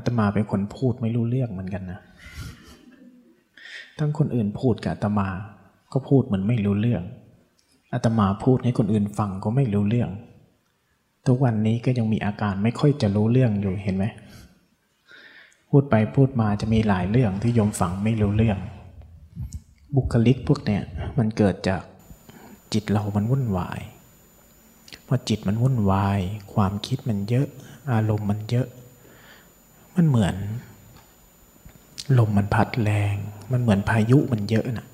อาตมาเป็นคนพูดไม่รู้เรื่องเหมือนกันนะ ทั้งคนอื่นพูดกับอาตมา ก็พูดเหมือนไม่รู้เรื่อง อาตมาพูดให้คนอื่นฟังก็ไม่รู้เรื่อง ทุกวันนี้ก็ยังมีอาการไม่ค่อยจะรู้เรื่องอยู่เห็นไหม พูดไปพูดมาจะมีหลายเรื่องที่โยมฟังไม่รู้เรื่อง บุคลิกพวกเนี้ยมันเกิดจากจิตเรามันวุ่นวายพอจิตมันวุ่นวาย ความคิดมันเยอะ อารมณ์มันเยอะ มันเหมือน ลมมันพัดแรง มันเหมือนพายุมันเยอะนะ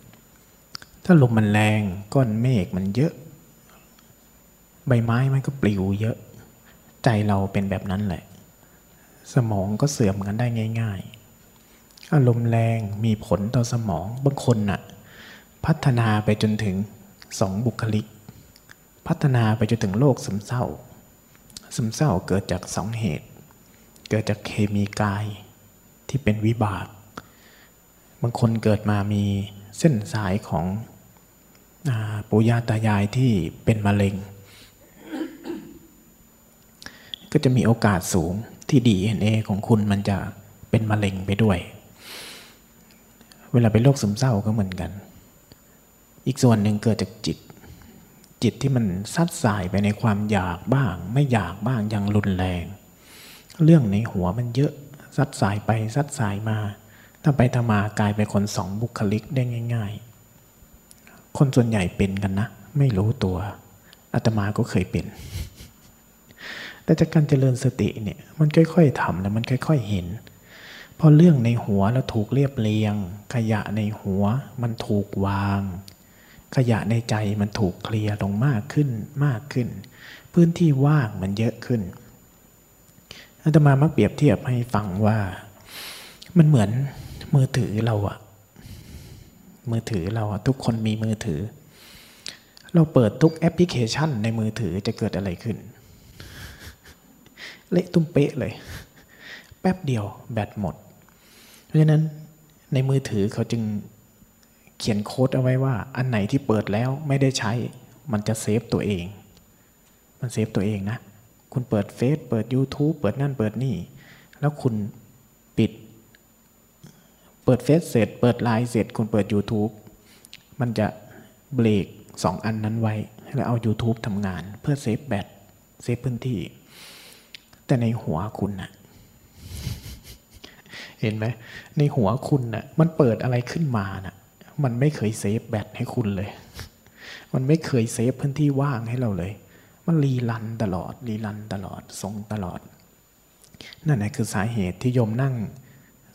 ถ้าลมมันแรงก้อนเมฆมันเยอะ ใบไม้มันก็ปลิวเยอะ ใจเราเป็นแบบนั้นแหละ สมองก็เสื่อมกันได้ง่าย ๆ อารมณ์แรงมีผลต่อสมองบางคนน่ะ พัฒนาไปจนถึงสองบุคลิก พัฒนาไปจนถึงโรคซึมเศร้าซึมเศร้าเกิดจากสองเหตุ เกิดจากเคมีกายที่เป็นวิบาก บางคนเกิดมามีเส้นสายของอปู่ย่าตายายที่เป็นมะเร็ง ก็จะมีโอกาสสูงที่ DNA ของคุณมันจะเป็นมะเร็งไปด้วย เวลาเป็นโรคซึมเศร้าก็เหมือนกัน อีกส่วนหนึ่งเกิดจากจิต จิตที่มันซัดสายไปในความอยากบ้าง ไม่อยากบ้างอย่างรุนแรง เรื่องในหัวมันเยอะซัดสายไปซัดสายมา ถ้าไปทำมากลายเป็นคนสองบุคลิกได้ง่าย ๆ คนส่วนใหญ่เป็นกันนะ ไม่รู้ตัวอาตมาก็เคยเป็น แต่จากการเจริญสติเนี่ยมันค่อยๆทำแล้วมันค่อย ๆเห็นพอเรื่องในหัวเราถูกเรียบเรียง ขยะในหัวมันถูกวาง ขยะในใจมันถูกเคลียร์ลงมากขึ้นมากขึ้น พื้นที่ว่างมันเยอะขึ้น อาตมามักเปรียบเทียบให้ฟังว่า มันเหมือนมือถือเราอะมือถือเราอะทุกคนมีมือถือ เราเปิดทุกแอปพลิเคชันในมือถือจะเกิดอะไรขึ้น เละตุ้มเป๊ะเลย แป๊บเดียวแบตหมด เพราะฉะนั้นในมือถือเขาจึงเขียนโค้ดเอาไว้ว่า อันไหนที่เปิดแล้วไม่ได้ใช้ มันจะ save ตัวเอง มัน save ตัวเองนะ คุณเปิดเฟซเปิด YouTube เปิดนั่นเปิดนี่ แล้วคุณปิด เปิดเฟซเสร็จ เปิดไลน์เสร็จ คุณเปิด YouTube มันจะเบรกสองอันนั้นไว้ แล้วเอา YouTube ทำงาน เพื่อเซฟแบตเซฟพื้นที่ แต่ในหัวคุณนะเห็นไหมในหัวคุณนะ่ะมันเปิดอะไรขึ้นมานะ่ะมันไม่เคยเซฟแบตให้คุณเลย มันไม่เคยเซฟพื้นที่ว่างให้เราเลย มันรีรันตลอดรีรันตลอดทรงตลอด นั่นแหละคือสาเหตุที่โยมนั่ง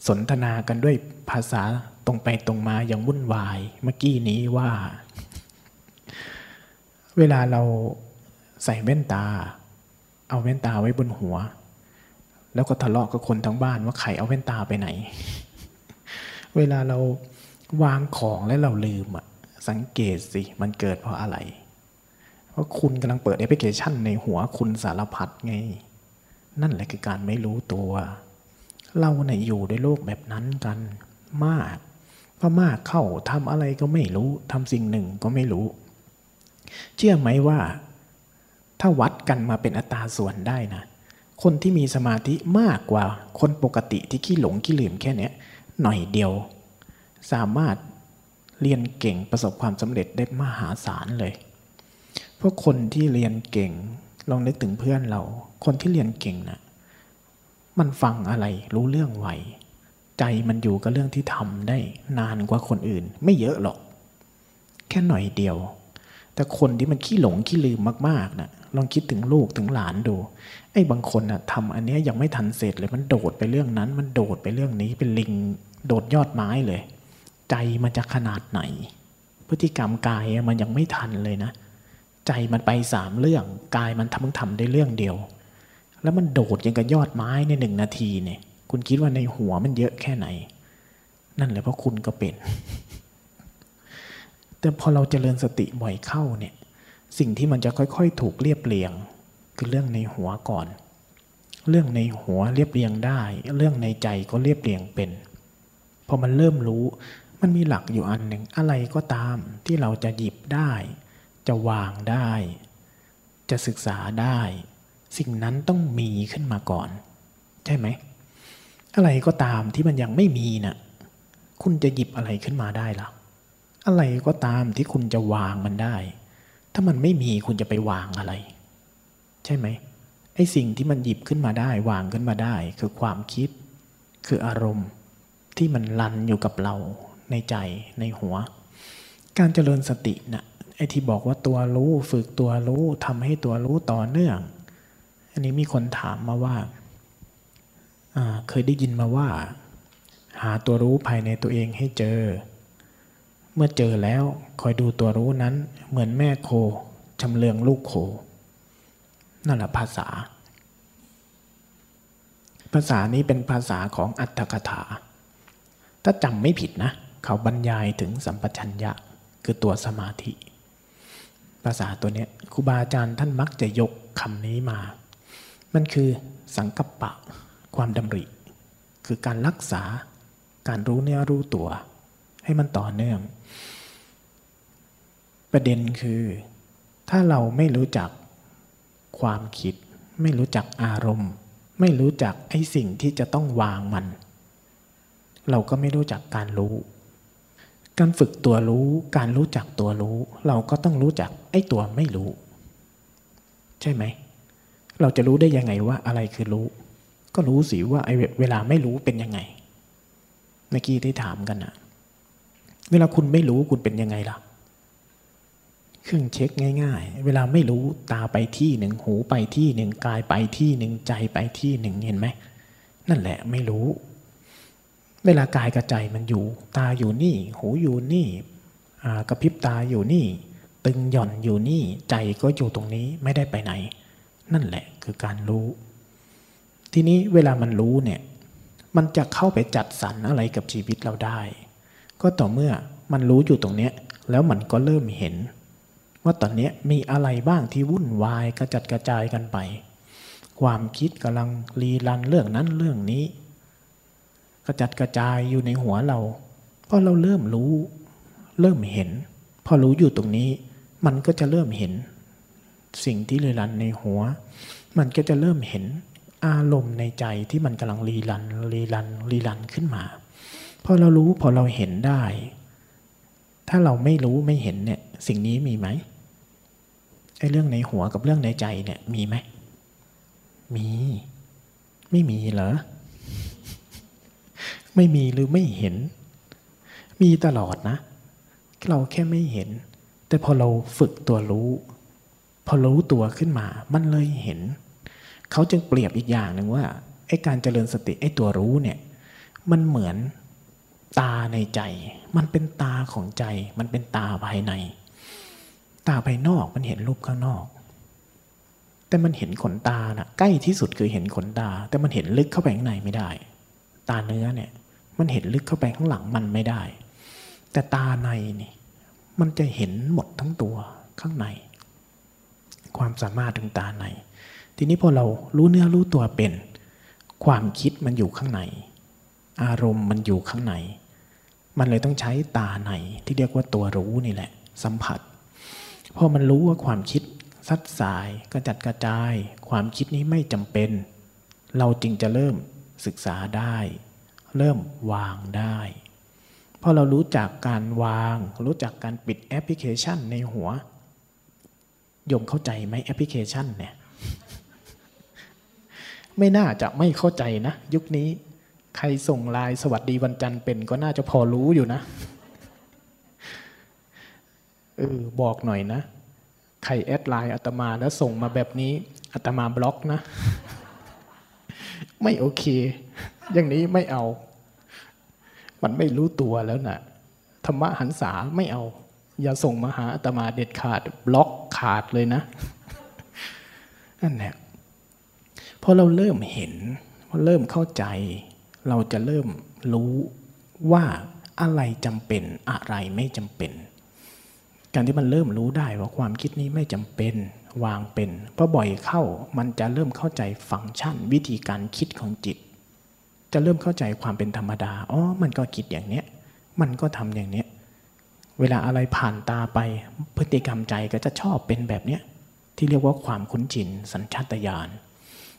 สนทนากันด้วยภาษาตรงไปตรงมาอย่างวุ่นวาย เมื่อกี้นี้ว่า เวลาเราใส่แว่นตา เอาแว่นตาไว้บนหัว แล้วก็ทะเลาะกับคนทั้งบ้านว่าใครเอาแว่นตาไปไหน เวลาเราวางของแล้วเราลืมอะสังเกตสิมันเกิดเพราะอะไร เพราะคุณกำลังเปิดแอปพลิเคชัน ในหัวคุณสารพัดไง นั่นแหละคือการไม่รู้ตัว เราเนี่ยอยู่ในโลกแบบนั้นกันมากพอมากเข้าทำอะไรก็ไม่รู้ทำสิ่งหนึ่งก็ไม่รู้ เชื่อไหมว่า ถ้าวัดกันมาเป็นอัตราส่วนได้นะ คนที่มีสมาธิมากกว่าคนปกติที่ขี้หลงขี้ลืมแค่เนี้ยหน่อยเดียว สามารถเรียนเก่งประสบความสำเร็จได้มหาศาลเลย พราะคนที่เรียนเก่ง ลองนึกถึงเพื่อนเรา คนที่เรียนเก่งนะมันฟังอะไรรู้เรื่องไวใจมันอยู่กับเรื่องที่ทำได้นานกว่าคนอื่น ไม่เยอะหรอก แค่หน่อยเดียว แต่คนที่มันขี้หลงขี้ลืมมากๆนะลองคิดถึงลูกถึงหลานดู ไอ้บางคนนะทำอันเนี้ยยังไม่ทันเสร็จเลยมันโดดไปเรื่องนั้น มันโดดไปเรื่องนี้เป็นลิงโดดยอดไม้เลย ใจมันจะขนาดไหน พฤติกรรมกายมันยังไม่ทันเลยนะ ใจมันไปสามเรื่อง กายมันทำทำได้เรื่องเดียว แล้วมันโดดยังกับยอดไม้ในหนึ่งนาทีเนี่ย คุณคิดว่าในหัวมันเยอะแค่ไหน นั่นแหละเพราะคุณก็เป็น แต่พอเราจเจริญสติบ่อยเข้าเนี่ย สิ่งที่มันจะค่อยๆ ถูกเรียบเรียง คือเรื่องในหัวก่อน เรื่องในหัวเรียบเรียงได้ เรื่องในใจก็เรียบเรียงเป็น พอมันเริ่มรู้ มันมีหลักอยู่อันหนึ่งอะไรก็ตามที่เราจะหยิบได้ จะวางได้ จะศึกษาได้ สิ่งนั้นต้องมีขึ้นมาก่อน ใช่ไหม อะไรก็ตามที่มันยังไม่มีนะ่ะคุณจะหยิบอะไรขึ้นมาได้ล่ะ อะไรก็ตามที่คุณจะวางมันได้ ถ้ามันไม่มีคุณจะไปวางอะไร ใช่ไหมไอ้สิ่งที่มันหยิบขึ้นมาได้ วางขึ้นมาได้ คือความคิด คืออารมณ์ที่มันลันอยู่กับเราในใจในหัว การเจริญสตินะ่ะ ไอ้ที่บอกว่าตัวรู้ฝึกตัวรู้ทำให้ตัวรู้ต่อเนื่อง อันนี้มีคนถามมาว่า เคยได้ยินมาว่า หาตัวรู้ภายในตัวเองให้เจอ เมื่อเจอแล้วคอยดูตัวรู้นั้น เหมือนแม่โคจำเลืองลูกโค นั่นแหละภาษา ภาษานี้เป็นภาษาของอัตถกถา ถ้าจำไม่ผิดนะ เขาบรรยายถึงสัมปชัญญะคือตัวสมาธิ ภาษาตัวนี้ครูบาอาจารย์ท่านมักจะยกคำนี้มา มันคือสังกัปปะความดำริ คือการรักษาการรู้เนื้อรู้ตัว ให้มันต่อเนื่อง ประเด็นคือ ถ้าเราไม่รู้จักความคิด ไม่รู้จักอารมณ์ ไม่รู้จักไอ้สิ่งที่จะต้องวางมัน เราก็ไม่รู้จักการรู้ การฝึกตัวรู้การรู้จักตัวรู้ เราก็ต้องรู้จักไอ้ตัวไม่รู้ ใช่ไหม เราจะรู้ได้ยังไงว่าอะไรคือรู้ ก็รู้สิว่าไอ้เวลาไม่รู้เป็นยังไงเมื่อกี้ได้ถามกันนะเวลาคุณไม่รู้คุณเป็นยังไงล่ะ เครื่องเช็คง่าย ๆ เวลาไม่รู้ตาไปที่หนึ่งหูไปที่หนึ่งกายไปที่หนึ่งใจไปที่หนึ่งเห็นไหมนั่นแหละไม่รู้ เวลากายกับใจมันอยู่ ตาอยู่นี่ หูอยู่นี่กระพริบตาอยู่นี่ ตึงหย่อนอยู่นี่ใจก็อยู่ตรงนี้ไม่ได้ไปไหน นั่นแหละคือการรู้ ทีนี้เวลามันรู้เนี่ยมันจะเข้าไปจัดสรรอะไรกับชีวิตเราได้ ก็ต่อเมื่อมันรู้อยู่ตรงเนี้ยแล้วมันก็เริ่มเห็น ว่าตอนนี้มีอะไรบ้างที่วุ่นวายกระจัดกระจายกันไป ความคิดกำลังรีรันเรื่องนั้นเรื่องนี้ กระจัดกระจายอยู่ในหัวเราพอเราเริ่มรู้ เริ่มเห็น พอรู้อยู่ตรงนี้ มันก็จะเริ่มเห็น สิ่งที่รีรันในหัว มันก็จะเริ่มเห็นอารมณ์ในใจที่มันกำลังรีรันรีรันรีรันขึ้นมา พอเรารู้พอเราเห็นได้ ถ้าเราไม่รู้ไม่เห็นเนี่ยสิ่งนี้มีไหมไอ้เรื่องในหัวกับเรื่องในใจเนี่ยมีไหมมี ไม่มีเหรอ ไม่มีหรือไม่เห็น มีตลอดนะ เราแค่ไม่เห็น แต่พอเราฝึกตัวรู้ พอรู้ตัวขึ้นมา มันเลยเห็น เขาจึงเปรียบอีกอย่างหนึ่งว่าไอ้การเจริญสติไอ้ตัวรู้เนี่ย มันเหมือนตาในใจ มันเป็นตาของใจ มันเป็นตาภายใน ตาภายนอกมันเห็นรูปข้างนอก แต่มันเห็นขนตานะใกล้ที่สุดคือเห็นขนตา แต่มันเห็นลึกเข้าไปข้างในไม่ได้ ตาเนื้อเนี่ย มันเห็นลึกเข้าไปข้างหลังมันไม่ได้ แต่ตาในนี่มันจะเห็นหมดทั้งตัวข้างใน ความสามารถถึงตาใน ทีนี้พอเรารู้เนื้อรู้ตัวเป็น ความคิดมันอยู่ข้างใน อารมณ์มันอยู่ข้างใน มันเลยต้องใช้ตาในที่เรียกว่าตัวรู้นี่แหละ สัมผัสพอมันรู้ว่าความคิดซัดสายกระจัดกระจาย ความคิดนี้ไม่จำเป็น เราจึงจะเริ่มศึกษาได้ เริ่มวางได้พอเรารู้จักการวาง รู้จักการปิดแอปพลิเคชันในหัว ยมเข้าใจไหมแอปพลิเคชันเนี่ย ไม่น่าจะไม่เข้าใจนะ ยุคนี้ ใครส่งไลน์สวัสดีวันจันทร์เป็นก็น่าจะพอรู้อยู่นะเออบอกหน่อยนะ ใครแอดไลน์อาตมาแล้วส่งมาแบบนี้อาตมาบล็อกนะ ไม่โอเค อย่างนี้ไม่เอา มันไม่รู้ตัวแล้วนะ่ะธรรมะหันษาไม่เอา อย่าส่งมาหาอาตมาเด็ดขาด บล็อกขาดเลยนะนั่นแหละพอเราเริ่มเห็นพอเริ่มเข้าใจ เราจะเริ่มรู้ว่าอะไรจำเป็นอะไรไม่จำเป็น การที่มันเริ่มรู้ได้ว่าความคิดนี้ไม่จำเป็น วางเป็น เพราะบ่อยเข้ามันจะเริ่มเข้าใจฟังก์ชัน วิธีการคิดของจิต จะเริ่มเข้าใจความเป็นธรรมดาอ๋อมันก็คิดอย่างเนี้ยมันก็ทำอย่างเนี้ยเวลาอะไรผ่านตาไปพฤติกรรมใจก็จะชอบเป็นแบบเนี้ยที่เรียกว่าความคุ้นชินสัญชาตญาณ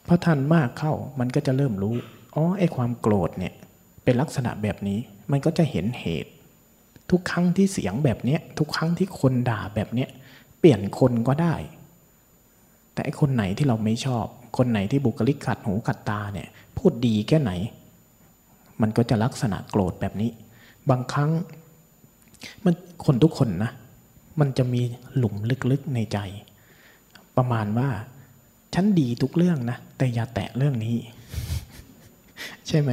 เพอทันมากเข้ามันก็จะเริ่มรู้อ๋อไอ้ความโกรธเนี่ยเป็นลักษณะแบบนี้มันก็จะเห็นเหตุ ทุกครั้งที่เสียงแบบเนี้ยทุกครั้งที่คนด่าแบบเนี้ยเปลี่ยนคนก็ได้ แต่ไอคนไหนที่เราไม่ชอบ คนไหนที่บุคลิกขัดหูขัดตาเนี่ยพูดดีแค่ไหน มันก็จะลักษณะโกรธแบบนี้ บางครั้งมันคนทุกคนนะ มันจะมีหลุมลึกๆในใจ ประมาณว่า ฉันดีทุกเรื่องนะ แต่อย่าแตะเรื่องนี้ ใช่ไหม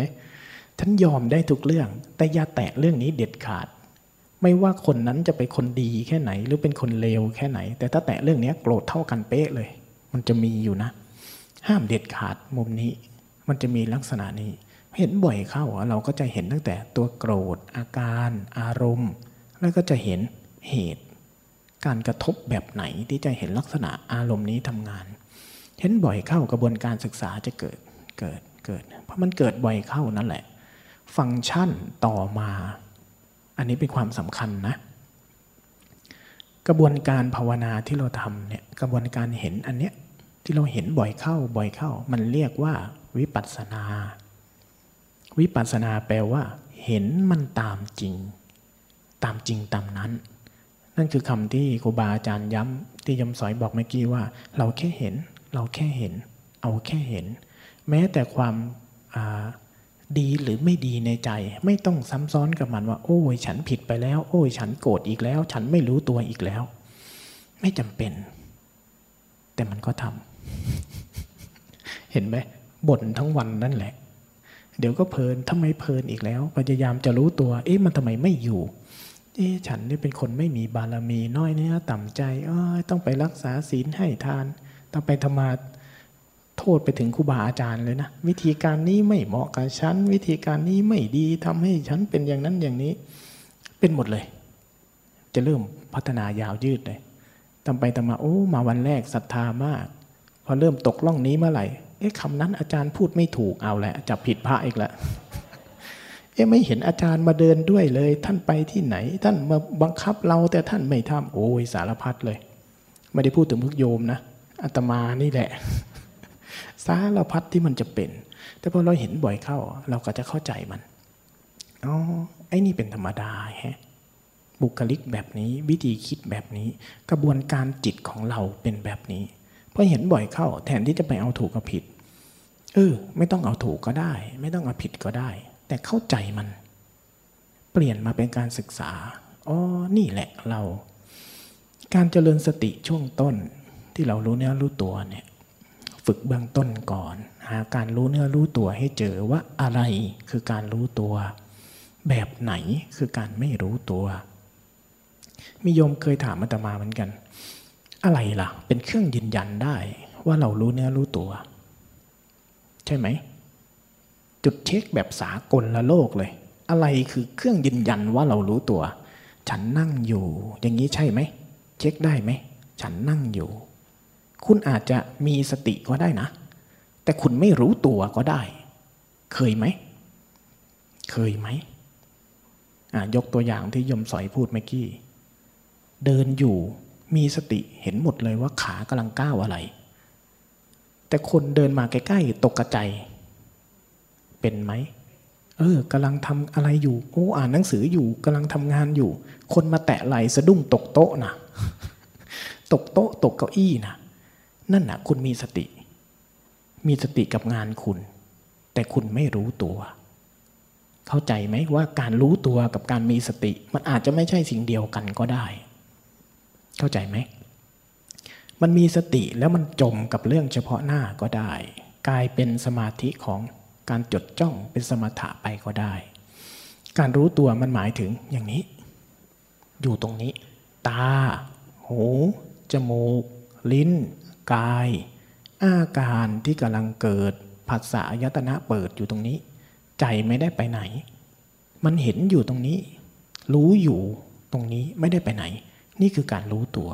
ฉันยอมได้ทุกเรื่อง แต่อย่าแตะเรื่องนี้เด็ดขาด ไม่ว่าคนนั้นจะเป็นคนดีแค่ไหน หรือเป็นคนเลวแค่ไหน แต่ถ้าแตะเรื่องนี้โกรธเท่ากันเป๊ะเลย มันจะมีอยู่นะ ห้ามเด็ดขาดมุมนี้ มันจะมีลักษณะนี้ เห็นบ่อยเข้าเราก็จะเห็นตั้งแต่ตัวโกรธ อาการ อารมณ์ แล้วก็จะเห็นเหตุ การกระทบแบบไหนที่จะเห็นลักษณะอารมณ์นี้ทำงาน เห็นบ่อยเข้ากระบวนการศึกษาจะเกิดเกิดเกิด เพราะมันเกิดบ่อยเข้านั่นแหละ ฟังก์ชันต่อมา อันนี้เป็นความสำคัญนะ กระบวนการภาวนาที่เราทำเนี่ยกระบวนการเห็นอันเนี้ยที่เราเห็นบ่อยเข้าบ่อยเข้า มันเรียกว่าวิปัสสนา วิปัสสนาแปลว่า เห็นมันตามจริง ตามจริงตามนั้น นั่นคือคำที่ครูบาอาจารย์ย้ำที่ยมสอยบอกเมื่อกี้ว่า เราแค่เห็น เราแค่เห็น เอาแค่เห็น แม้แต่ความ ดีหรือไม่ดีในใจ ไม่ต้องซ้ำซ้อนกับมันว่า โอ้ยฉันผิดไปแล้ว โอ้ยฉันโกรธอีกแล้ว ฉันไม่รู้ตัวอีกแล้ว ไม่จำเป็น แต่มันก็ทำเห็นไหมบ่นทั้งวันนั่นแหละ เดี๋ยวก็เพลินทำไมเพลินอีกแล้ว พยายามจะรู้ตัว เอ๊ะมันทำไมไม่อยู่เอ๊ะฉันนี่เป็นคนไม่มีบารมีน้อยเนื้อต่ำใจเอ้ยต้องไปรักษาศีลให้ทาน ต้องไปธรรมา โทษไปถึงครูบาอาจารย์เลยนะวิธีการนี้ไม่เหมาะกับฉัน วิธีการนี้ไม่ดีทำให้ฉันเป็นอย่างนั้นอย่างนี้ เป็นหมดเลย จะเริ่มพัฒนายาวยืดเลยทำไปทำมาโอ้มาวันแรกศรัทธามาก พอเริ่มตกล่องนี้เมื่อไหร่เอ๊ะคำนั้นอาจารย์พูดไม่ถูกเอาแหละจับผิดพระอีกแล้วเอ๊ะไม่เห็นอาจารย์มาเดินด้วยเลย ท่านไปที่ไหน ท่านมาบังคับเราแต่ท่านไม่ทำโอ้ยสารพัดเลย ไม่ได้พูดถึงพึกโยมนะอาตมานี่แหละ สารพัดที่มันจะเป็น แต่พอเราเห็นบ่อยเข้า เราก็จะเข้าใจมันอ๋อไอ้นี่เป็นธรรมดาแฮะบุคลิกแบบนี้ วิธีคิดแบบนี้ กระบวนการจิตของเราเป็นแบบนี้พอเห็นบ่อยเข้า แทนที่จะไปเอาถูกกับผิดเออไม่ต้องเอาถูกก็ได้ ไม่ต้องเอาผิดก็ได้ แต่เข้าใจมัน เปลี่ยนมาเป็นการศึกษาอ๋อนี่แหละเรา การเจริญสติช่วงต้นที่เรารู้เนื้อรู้ตัวเนี่ย ฝึกเบื้องต้นก่อน หาการรู้เนื้อรู้ตัวให้เจอว่าอะไรคือการรู้ตัว แบบไหนคือการไม่รู้ตัว มีโยมเคยถามอาตมาเหมือนกัน อะไรล่ะ เป็นเครื่องยืนยันได้ว่าเรารู้เนื้อรู้ตัว ใช่ไหม จุดเช็คแบบสากลละโลกเลย อะไรคือเครื่องยืนยันว่าเรารู้ตัว ฉันนั่งอยู่ อย่างนี้ใช่ไหม เช็คได้ไหม ฉันนั่งอยู่ คุณอาจจะมีสติก็ได้นะ แต่คุณไม่รู้ตัวก็ได้ เคยไหม เคยไหมยกตัวอย่างที่ยมสอยพูดเมื่อกี้ เดินอยู่มีสติเห็นหมดเลยว่าขากำลังก้าวอะไร แต่คนเดินมาใกล้ๆตกกระใจ เป็นไหม เออกำลังทำอะไรอยู่ โอ้อ่านหนังสืออยู่กำลังทำงานอยู่ คนมาแตะไหลสะดุ้งตกโต๊ะนะตกโต๊ะตกเก้าอี้นะ นั่นนะคุณมีสติ มีสติกับงานคุณ แต่คุณไม่รู้ตัว เข้าใจไหมว่าการรู้ตัวกับการมีสติ มันอาจจะไม่ใช่สิ่งเดียวกันก็ได้ เข้าใจไหมมันมีสติแล้วมันจมกับเรื่องเฉพาะหน้าก็ได้ กลายเป็นสมาธิของการจดจ้องเป็นสมถะไปก็ได้ การรู้ตัวมันหมายถึงอย่างนี้ อยู่ตรงนี้ ตา หู จมูก ลิ้น กาย อาการที่กำลังเกิดผัสสะยตนะเปิดอยู่ตรงนี้ ใจไม่ได้ไปไหน มันเห็นอยู่ตรงนี้ รู้อยู่ตรงนี้ไม่ได้ไปไหน นี่คือการรู้ตัว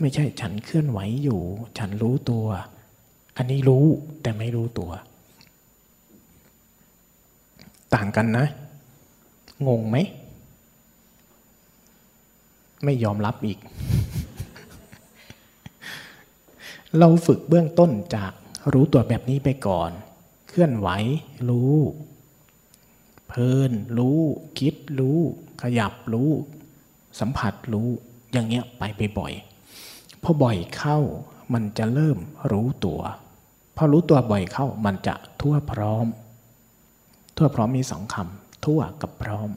ไม่ใช่ฉันเคลื่อนไหวอยู่ ฉันรู้ตัว อันนี้รู้แต่ไม่รู้ตัว ต่างกันนะ งงไหม ไม่ยอมรับอีก เราฝึกเบื้องต้นจากรู้ตัวแบบนี้ไปก่อน เคลื่อนไหวรู้ เพลินรู้ คิดรู้ ขยับรู้ สัมผัสรู้ อย่างเงี้ยไปไปบ่อยพอบ่อยเข้ามันจะเริ่มรู้ตัวพอรู้ตัวบ่อยเข้ามันจะทั่วพร้อม ทั่วพร้อมมีสองคำทั่วกับพร้อม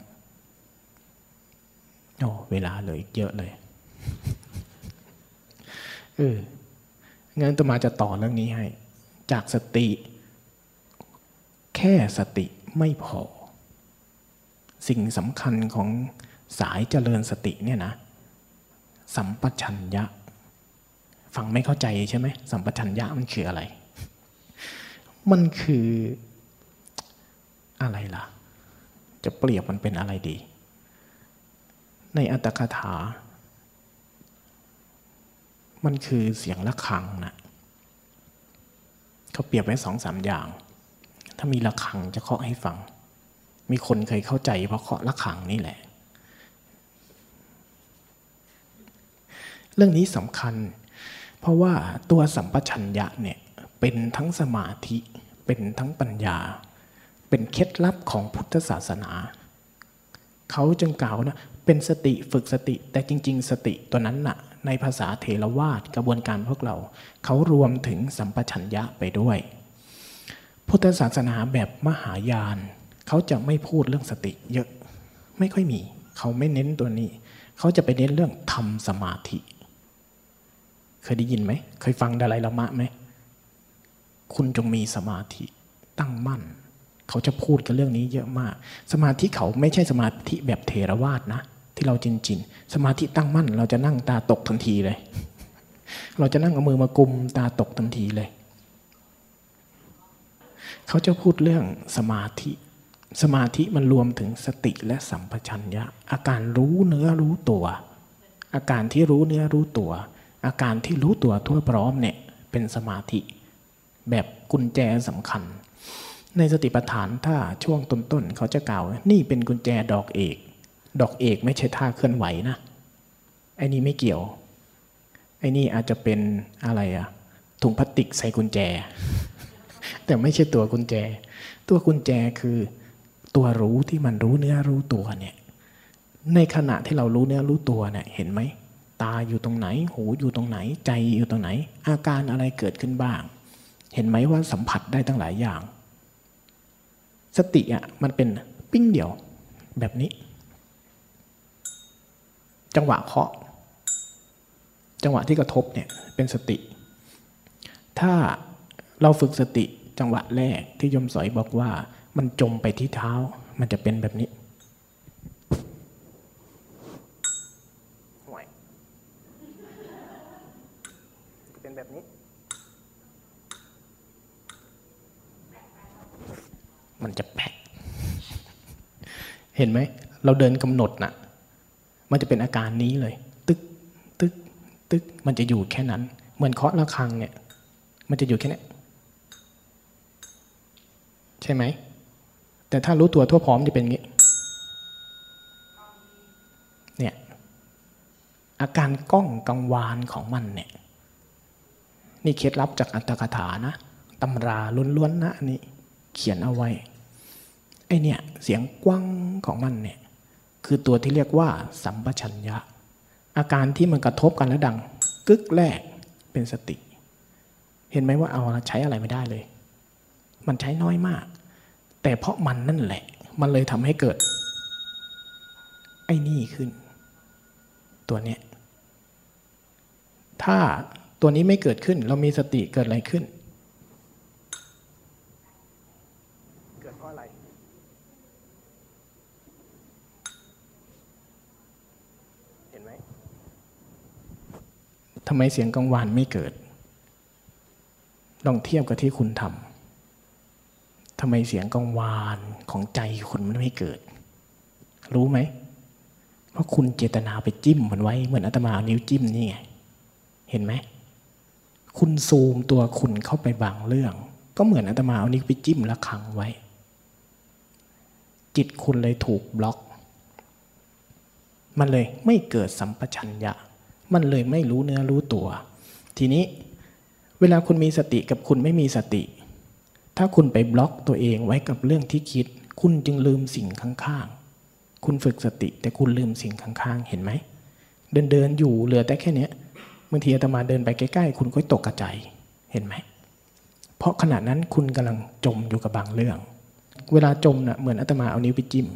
โอ้เวลาเลยเยอะเลยเออ งั้นตมาจะต่อเรื่องนี้ให้ จากสติ แค่สติไม่พอ สิ่งสำคัญของสายเจริญสติเนี่ยนะ สัมปชัญญะ ฟังไม่เข้าใจใช่ไหมสัมปชัญญะมันคืออะไร มันคืออะไรล่ะ จะเปรียบมันเป็นอะไรดี ในอัตถกถา มันคือเสียงะระฆังนะเขาเปรียบไว้สองสามอย่าง ถ้ามีระฆังจะเคาะให้ฟัง มีคนเคยเข้าใจเพราะเคาะระฆังนี่แหละ เรื่องนี้สำคัญ เพราะว่าตัวสัมปชัญญะเนี่ยเป็นทั้งสมาธิเป็นทั้งปัญญา เป็นเคล็ดลับของพุทธศาสนา เขาจึงกล่าวนะเป็นสติฝึกสติแต่จริง ๆ สติตัวนั้นน่ะ ในภาษาเทรวาสกระบวนการพวกเรา เขารวมถึงสัมปชัญญะไปด้วย พุทธศาสนาแบบมหายาน เขาจะไม่พูดเรื่องสติเยอะไม่ค่อยมี เขาไม่เน้นตัวนี้ เขาจะไปเน้นเรื่องทำสมาธิ เคยได้ยินไหม เคยฟังดาลัยละมะไหม คุณจงมีสมาธิตั้งมั่น เขาจะพูดกันเรื่องนี้เยอะมาก สมาธิเขาไม่ใช่สมาธิแบบเทรวาสนะ ที่เราจินจินสมาธิตั้งมั่น เราจะนั่งตาตกทันทีเลย เราจะนั่งเอามือมากุมตาตกทันทีเลย เขาจะพูดเรื่องสมาธิ สมาธิมันรวมถึงสติและสัมปชัญญะ อาการรู้เนื้อรู้ตัว อาการที่รู้เนื้อรู้ตัว อาการที่รู้ตัวทั่วพร้อมเนี่ยเป็นสมาธิแบบกุญแจสำคัญ ในสติปัฏฐานถ้าช่วงต้นๆเขาจะกล่าว นี่เป็นกุญแจดอกเอก ดอกเอกไม่ใช่ท่าเคลื่อนไหวนะไอ้นี่ไม่เกี่ยว ไอ้นี่อาจจะเป็นอะไรอะถุงพลาสติกใส่กุญแจ แต่ไม่ใช่ตัวกุญแจ ตัวกุญแจคือตัวรู้ที่มันรู้เนื้อรู้ตัวเนี่ยในขณะที่เรารู้เนื้อรู้ตัวเนี่ยเห็นไหมตาอยู่ตรงไหน หูอยู่ตรงไหน ใจอยู่ตรงไหน อาการอะไรเกิดขึ้นบ้าง เห็นไหมว่าสัมผัสได้ตั้งหลายอย่าง สติอะมันเป็นปิ้งเดียวแบบนี้ จังหวะเคาะ จังหวะที่กระทบเนี่ยเป็นสติ ถ้าเราฝึกสติจังหวะแรกที่ยมสอยบอกว่า มันจมไปที่เท้า มันจะเป็นแบบนี้เป็นแบบนี้ มันจะแปกเห็นไหม เราเดินกำหนดนะ่ะ มันจะเป็นอาการนี้เลย ตึกตึกตึกมันจะอยู่แค่นั้น เหมือนเคาะระฆังเนี่ย มันจะอยู่แค่นี้ใช่ไหม แต่ถ้ารู้ตัวทั่วพร้อมจะเป็นอย่างนี้เนี่ยอาการก้องกังวานของมันเนี่ย นี่เคล็ดลับจากอัตถกถานะตำราล้วนๆนะอันนี้ เขียนเอาไว้ไอเนี่ย เสียงกว้างของมันเนี่ย คือตัวที่เรียกว่า สัมปชัญญะ อาการที่มันกระทบกันแล้วดัง กึกแรกเป็นสติ เห็นไหมว่าเอาใช้อะไรไม่ได้เลย มันใช้น้อยมาก แต่เพราะมันนั่นแหละ มันเลยทำให้เกิด ไอ้นี่ขึ้น ตัวเนี้ยถ้าตัวนี้ไม่เกิดขึ้น เรามีสติเกิดอะไรขึ้น ทำไมเสียงกังวานไม่เกิด ลองเทียบกับที่คุณทำทำไมเสียงกังวานของใจคุณมันไม่เกิด รู้ไหมเพราะคุณเจตนาไปจิ้มมันไว้ เหมือนอาตมาเอานิ้วจิ้มนี่ไง เห็นไหม คุณซูมตัวคุณเข้าไปบางเรื่อง ก็เหมือนอาตมาเอานิ้วไปจิ้มล้วขังไว้ จิตคุณเลยถูกบล็อก มันเลยไม่เกิดสัมปชัญญะ มันเลยไม่รู้เนื้อรู้ตัว ทีนี้เวลาคุณมีสติกับคุณไม่มีสติ ถ้าคุณไปบล็อกตัวเองไว้กับเรื่องที่คิด คุณจึงลืมสิ่งข้างๆ คุณฝึกสติแต่คุณลืมสิ่งข้างๆ เห็นไหม เดินเดินอยู่เหลือแต่แค่เนี้ยบางทีอาตมาเดินไปใกล้ๆ คุณก็ตกกระจายเห็นไหม เพราะขณะนั้นคุณกำลังจมอยู่กับบางเรื่อง เวลาจมนะ่ะเหมือนอาตมาเอานิ้วไปจิ้ม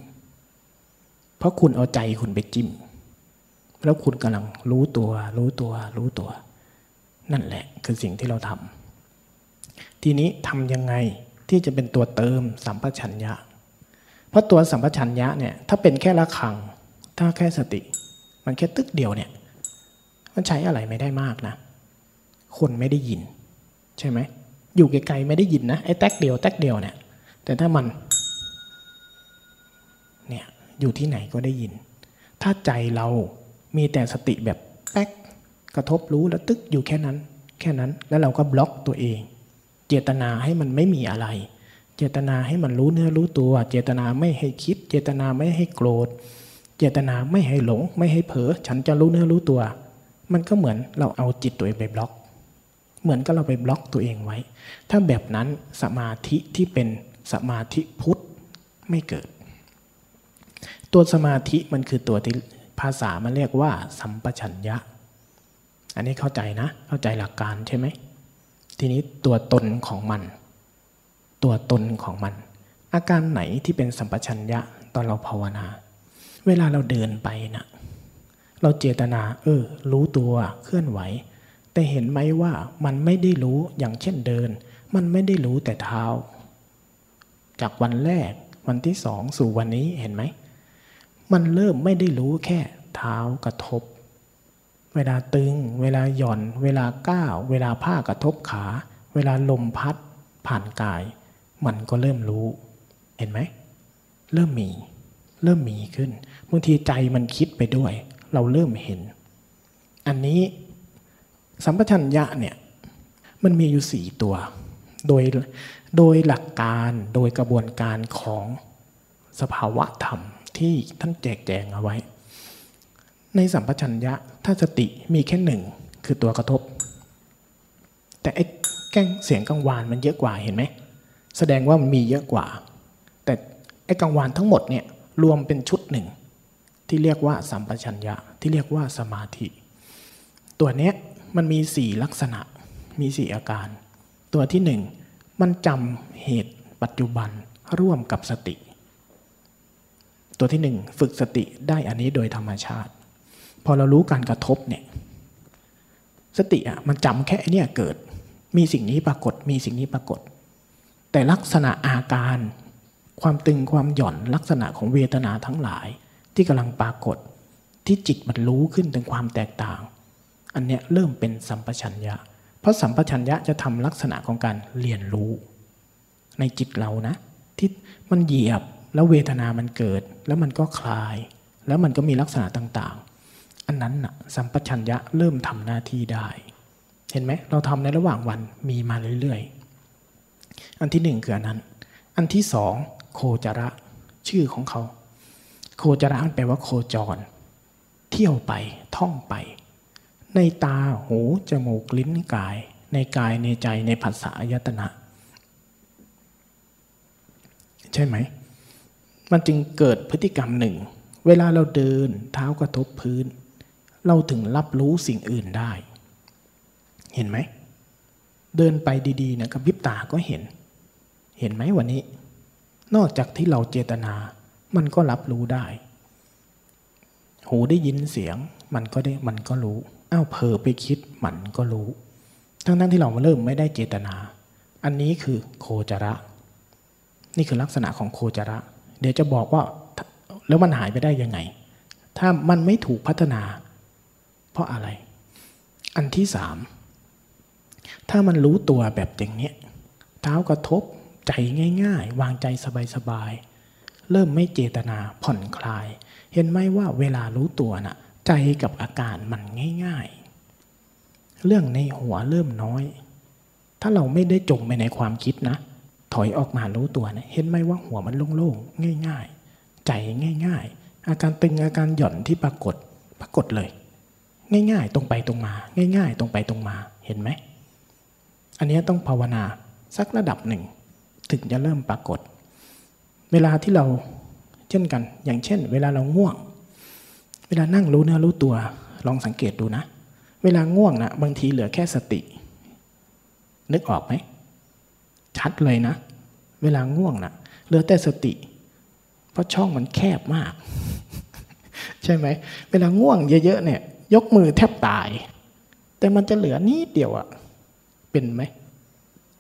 เพราะคุณเอาใจคุณไปจิ้ม แล้วคุณกำลังรู้ตัว รู้ตัว รู้ตัว นั่นแหละคือสิ่งที่เราทำทีนี้ทำยังไงที่จะเป็นตัวเติมสัมปชัญญะ เพราะตัวสัมปชัญญะเนี่ยถ้าเป็นแค่ละขัง ถ้าแค่สติ มันแค่ตึกเดียวเนี่ย มันใช้อะไรไม่ได้มากนะ คนไม่ได้ยิน ใช่ไหม อยู่ไกลๆไม่ได้ยินนะไอ้แตกเดียวแตกเดียวเนี่ย แต่ถ้ามันเนี่ยอยู่ที่ไหนก็ได้ยิน ถ้าใจเรา มีแต่สติแบบแป๊กกระทบรู้แล้วตึกอยู่แค่นั้น แค่นั้นแล้วเราก็บล็อกตัวเอง เจตนาให้มันไม่มีอะไร เจตนาให้มันรู้เนื้อรู้ตัว เจตนาไม่ให้คิด เจตนาไม่ให้โกรธ เจตนาไม่ให้หลง ไม่ให้เผลอฉันจะรู้เนื้อรู้ตัว มันก็เหมือนเราเอาจิตตัวเองไปบล็อก เหมือนกับเราไปบล็อกตัวเองไว้ ถ้าแบบนั้นสมาธิที่เป็นสมาธิพุทธไม่เกิด ตัวสมาธิมันคือตัวที่ ภาษามันเรียกว่า สัมปชัญญะ อันนี้เข้าใจนะ เข้าใจหลักการใช่ไหม ทีนี้ตัวตนของมัน ตัวตนของมัน อาการไหนที่เป็นสัมปชัญญะตอนเราภาวนา เวลาเราเดินไปนะเราเจตนา เออ รู้ตัวเคลื่อนไหว แต่เห็นไหมว่ามันไม่ได้รู้อย่างเช่นเดิน มันไม่ได้รู้แต่เท้า จากวันแรกวันที่สองสู่วันนี้เห็นไหม มันเริ่มไม่ได้รู้แค่เท้ากระทบ เวลาตึง เวลาหย่อน เวลาก้าว เวลาผ้ากระทบขา เวลาลมพัดผ่านกาย มันก็เริ่มรู้ เห็นไหม เริ่มมี เริ่มมีขึ้นบางทีใจมันคิดไปด้วย เราเริ่มเห็น อันนี้สัมปชัญญะเนี่ยมันมีอยู่สี่ตัว โดยโดยหลักการโดยกระบวนการของสภาวะธรรม ที่ท่านแจกแจงเอาไว้ ในสัมปชัญญะถ้าสติมีแค่หนึ่งคือตัวกระทบ แต่ไอ้แก้งเสียงกังวานมันเยอะกว่าเห็นไหมแสดงว่ามันมีเยอะกว่า แต่ไอ้กังวานทั้งหมดเนี่ยรวมเป็นชุดหนึ่ง ที่เรียกว่าสัมปชัญญะที่เรียกว่าสมาธิ ตัวเนี้ยมันมีสี่ลักษณะมีสี่อาการ ตัวที่หนึ่งมันจำเหตุปัจจุบันร่วมกับสติ ตัวที่หนึ่งฝึกสติได้อันนี้โดยธรรมชาติ พอเรารู้การกระทบเนี่ยสติอะมันจำแค่เนี้ยเกิด มีสิ่งนี้ปรากฏ มีสิ่งนี้ปรากฏ แต่ลักษณะอาการ ความตึงความหย่อนลักษณะของเวทนาทั้งหลาย ที่กำลังปรากฏ ที่จิตมันรู้ขึ้นถึงความแตกต่าง อันเนี้ยเริ่มเป็นสัมปชัญญะ เพราะสัมปชัญญะจะทำลักษณะของการเรียนรู้ ในจิตเรานะ ที่มันเหยียบ แล้วเวทนามันเกิด แล้วมันก็คลาย แล้วมันก็มีลักษณะต่างๆ อันนั้นนะสัมปชัญญะเริ่มทำหน้าที่ได้ เห็นไหมเราทำในระหว่างวันมีมาเรื่อยๆ อันที่หนึ่งคืออันนั้น อันที่สองโคจระชื่อของเขา โคจระมันแปลว่าโคจร เที่ยวไปท่องไป ในตาหูจมูกลิ้นกาย ในกายในใจในภาษายตนะ ใช่ไหม มันจึงเกิดพฤติกรรมหนึ่ง เวลาเราเดินเท้ากระทบพื้น เราถึงรับรู้สิ่งอื่นได้ เห็นไหม เดินไปดีๆนะกับพิบตาก็เห็น เห็นไหมวันนี้ นอกจากที่เราเจตนา มันก็รับรู้ได้ หูได้ยินเสียง มันก็ได้มันก็รู้อ้าวเผลอไปคิดมันก็รู้ ทั้งนั้นที่เราเริ่มไม่ได้เจตนา อันนี้คือโคจระ นี่คือลักษณะของโคจระ เดี๋ยวจะบอกว่าแล้วมันหายไปได้ยังไง ถ้ามันไม่ถูกพัฒนา เพราะอะไร อันที่สามถ้ามันรู้ตัวแบบอย่างนี้เท้ากระทบใจง่าย ๆ วางใจสบายๆเริ่มไม่เจตนาผ่อนคลาย เห็นไหมว่าเวลารู้ตัวน่ะ ใจกับอาการมันง่าย ๆ เรื่องในหัวเริ่มน้อย ถ้าเราไม่ได้จมไปในความคิดนะ ถอยออกมารู้ตัวนะเห็นไหมว่าหัวมันโล่งๆง่าย ๆ ใจง่าย ๆ อาการตึงอาการหย่อนที่ปรากฏปรากฏเลย ง่าย ๆ ตรงไปตรงมา ง่าย ๆ ตรงไปตรงมาเห็นไหมอันนี้ต้องภาวนาสักระดับหนึ่ง ถึงจะเริ่มปรากฏ เวลาที่เราเช่นกัน อย่างเช่น เวลาเราง่วง เวลานั่งรู้เนื้อรู้ตัว ลองสังเกตดูนะ เวลาง่วงนะบางทีเหลือแค่สติ นึกออกไหม ชัดเลยนะ เวลาง่วงนะเหลือแต่สติ เพราะช่องมันแคบมาก ใช่ไหม เวลาง่วงเยอะๆเนี่ย ยกมือแทบตาย แต่มันจะเหลือนิดเดียวอะเป็นไหม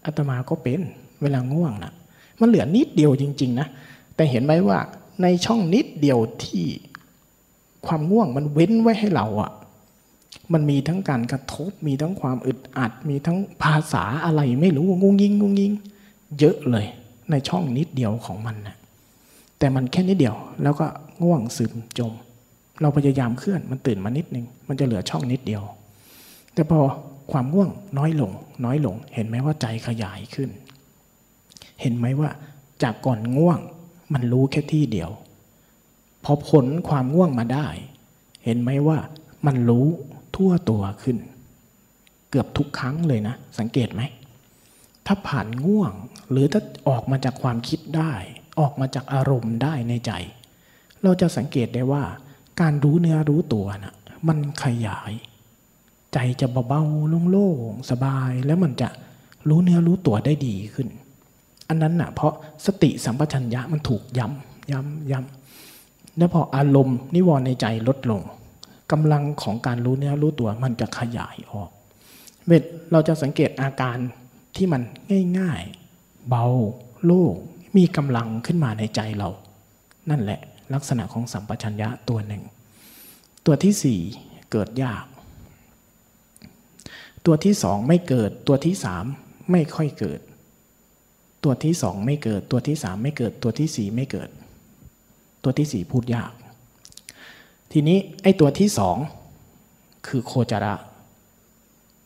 อาตมาก็เป็น เวลาง่วงน่ะ มันเหลือนิดเดียวจริง ๆ นะ แต่เห็นไหมว่าในช่องนิดเดียวที่ความง่วงมันเว้นไว้ให้เราอะ มันมีทั้งการกระทบ มีทั้งความอึดอัด มีทั้งภาษาอะไรไม่รู้งุงยิงงุงยิง เยอะเลย ในช่องนิดเดียวของมันนะแต่มันแค่นิดเดียว แล้วก็ง่วงซึมจม เราพยายามเคลื่อนมันตื่นมานิดนึง มันจะเหลือช่องนิดเดียว แต่พอความง่วงน้อยลง น้อยลง เห็นไหมว่าใจขยายขึ้น เห็นไหมว่าจากก่อนง่วง มันรู้แค่ที่เดียวพอผลความง่วงมาได้ เห็นไหมว่ามันรู้ ทั่วตัวขึ้น เกือบทุกครั้งเลยนะ สังเกตไหม ถ้าผ่านง่วง หรือถ้าออกมาจากความคิดได้ ออกมาจากอารมณ์ได้ในใจ เราจะสังเกตได้ว่า การรู้เนื้อรู้ตัวนะ่ะมันขยาย ใจจะเบาๆโล่งๆสบายแล้วมันจะรู้เนื้อรู้ตัวได้ดีขึ้น อันนั้นนะ่ะ เพราะสติสัมปชัญญะมันถูกย้ำย้ำย้ำแล้วพออารมณ์นิวรณ์ในใจลดลง กำลังของการรู้เนื้อรู้ตัวมันจะขยายออกเวทเราจะสังเกตอาการที่มันง่ายๆ เบาโล่งมีกำลังขึ้นมาในใจเรา นั่นแหละลักษณะของสัมปชัญญะตัวหนึ่ง ตัวที่สี่เกิดยาก ตัวที่สองไม่เกิด ตัวที่สามไม่ค่อยเกิด ตัวที่สองไม่เกิด ตัวที่สามไม่เกิด ตัวที่สี่ไม่เกิด ตัวที่สี่พูดยาก ทีนี้ไอ้ตัวที่สองคือโคจระ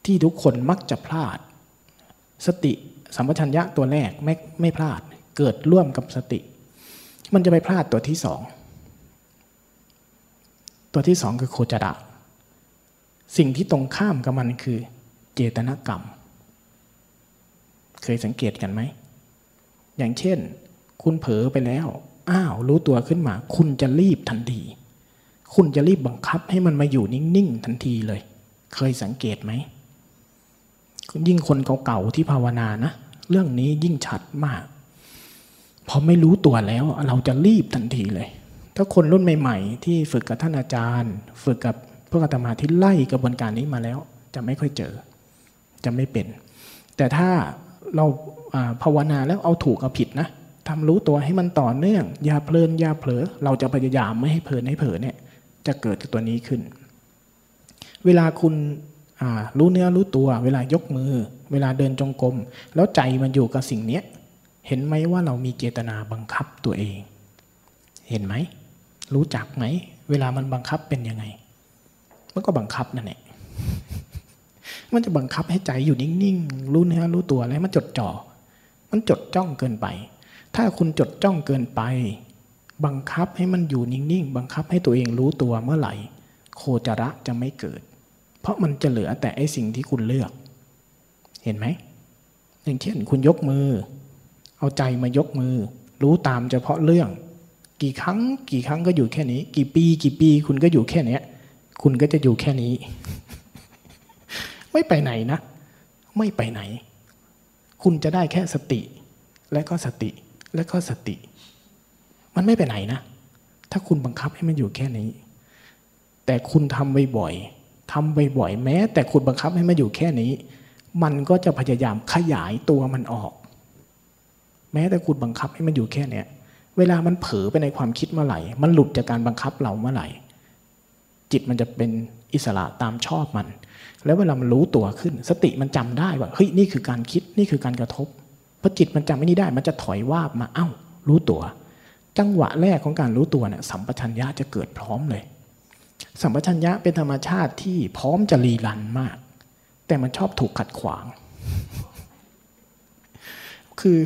ที่ทุกคนมักจะพลาด สติสัมปชัญญะตัวแรกไม่ไม่พลาด เกิดร่วมกับสติ มันจะไปพลาดตัวที่สองตัวที่สองคือโคจระ สิ่งที่ตรงข้ามกับมันคือเจตนกรรม เคยสังเกตกันไหม อย่างเช่น คุณเผลอไปแล้ว อ้าว รู้ตัวขึ้นมา คุณจะรีบทันที คุณจะรีบบังคับให้มันมาอยู่นิ่งๆทันทีเลย เคยสังเกตไหมยิ่งคนเก่าๆที่ภาวนานะเรื่องนี้ยิ่งชัดมากพอไม่รู้ตัวแล้วเราจะรีบทันทีเลย ถ้าคนรุ่นใหม่ ๆ ที่ฝึกกับท่านอาจารย์ ฝึกกับพวกอาตมาที่ไล่กระบวนการนี้มาแล้ว จะไม่ค่อยเจอ จะไม่เป็น แต่ถ้าเราภาวนาแล้วเอาถูกเอาผิดนะทำรู้ตัวให้มันต่อเนื่อง อย่าเพลินอย่าเผลอ เราจะพยายามไม่ให้เพลินให้เผลอเนี่ย จะเกิดตัวนี้ขึ้น เวลาคุณรู้เนื้อรู้ตัว เวลายกมือ เวลาเดินจงกรมแล้วใจมันอยู่กับสิ่งนี้เห็นไหมว่าเรามีเจตนาบังคับตัวเอง เห็นไหม รู้จักไหม เวลามันบังคับเป็นยังไง มันก็บังคับนั่นแหละมันจะบังคับให้ใจอยู่นิ่งๆรู้เนื้อรู้ตัวแล้วมันจดจ่อมันจดจ้องเกินไป ถ้าคุณจดจ้องเกินไป บังคับให้มันอยู่นิ่งๆ บังคับให้ตัวเองรู้ตัวเมื่อไหร่ โคจระจะไม่เกิด เพราะมันจะเหลือแต่ไอ้สิ่งที่คุณเลือก เห็นไหม อย่างเช่น คุณยกมือ เอาใจมายกมือ รู้ตามเฉพาะเรื่อง กี่ครั้ง กี่ครั้งก็อยู่แค่นี้ กี่ปี กี่ปี คุณก็อยู่แค่เนี้ย คุณก็จะอยู่แค่นี้ ไม่ไปไหนนะ ไม่ไปไหน คุณจะได้แค่สติ และก็สติ และก็สติ มันไม่ไปไหนนะ ถ้าคุณบังคับให้มันอยู่แค่นี้ แต่คุณทำบ่อยๆทำบ่อยๆแม้ แต่คุณบังคับให้มันอยู่แค่นี้ มันก็จะพยายามขยายตัวมันออก แม้แต่คุณบังคับให้มันอยู่แค่เนี้ยเวลามันเผลอไปในความคิดเมื่อไหร่ มันหลุดจากการบังคับเราเมื่อไหร่ จิตมันจะเป็นอิสระตามชอบมัน แล้วเวลามันรู้ตัวขึ้น สติมันจำได้ว่าเฮ้ยนี่คือการคิดนี่คือการกระทบพอจิตมันจำไม่นี้ได้ มันจะถอยวาบมาเอ้า รู้ตัว จังหวะแรกของการรู้ตัวเนี่ยสัมปชัญญะจะเกิดพร้อมเลย สัมปชัญญะเป็นธรรมชาติที่พร้อมจะรีรันมาก แต่มันชอบถูกขัดขวาง คือ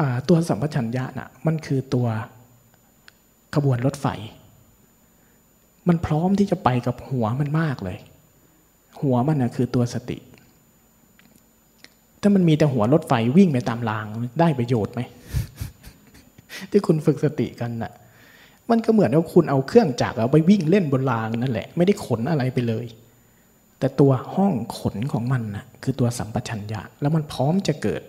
อตัวสัมปชัญญะน่ะมันคือตัวขบวนรถไฟ มันพร้อมที่จะไปกับหัวมันมากเลย หัวมันนะคือตัวสติ ถ้ามันมีแต่หัวรถไฟวิ่งไปตามรางได้ประโยชน์ไหม ที่คุณฝึกสติกันน่ะ มันก็เหมือนว่าคุณเอาเครื่องจักรเอาไปวิ่งเล่นบนรางนั่นแหละ ไม่ได้ขนอะไรไปเลย แต่ตัวห้องขนของมันน่ะ คือตัวสัมปชัญญะ แล้วมันพร้อมจะเกิด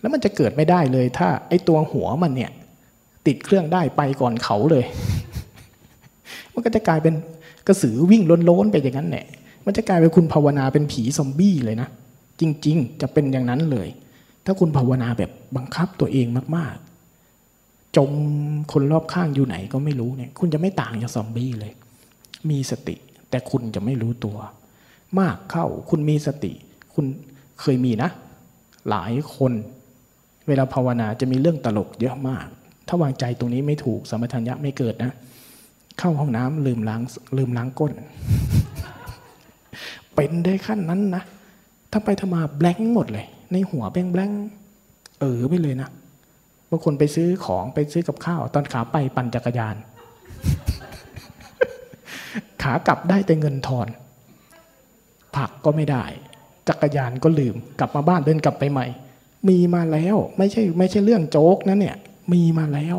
แล้วมันจะเกิดไม่ได้เลย ถ้า ไอ้ตัวหัวมันเนี่ย ติดเครื่องได้ไปก่อนเขาเลย มันก็จะกลายเป็นกระสือวิ่งล้นๆไปอย่างนั้นแหละมันจะกลายเป็นคุณภาวนาเป็นผีซอมบี้เลยนะจริง ๆ จะเป็นอย่างนั้นเลย ถ้าคุณภาวนาแบบบังคับตัวเองมากๆ จมคนรอบข้างอยู่ไหนก็ไม่รู้เนี่ย คุณจะไม่ต่างจากซอมบี้เลย มีสติ แต่คุณจะไม่รู้ตัว มากเข้าคุณมีสติ คุณเคยมีนะ หลายคน เวลาภาวนาจะมีเรื่องตลกเยอะมาก ถ้าวางใจตรงนี้ไม่ถูกสมถัญญะไม่เกิดนะ เข้าห้องน้ำลืมล้างลืมล้างก้น เป็นได้ขั้นนั้นนะถ้าไปทำมาแบงค์หมดเลย ในหัวแบงแบงเออไปเลยนะ บางคนไปซื้อของไปซื้อกับข้าว ตอนขาไปปั่นจักรยาน ขากลับได้แต่เงินทอน ผักก็ไม่ได้ จักรยานก็ลืม กลับมาบ้านเดินกลับไปใหม่ มีมาแล้ว ไม่ใช่ไม่ใช่เรื่องโจ๊กนะเนี่ย มีมาแล้ว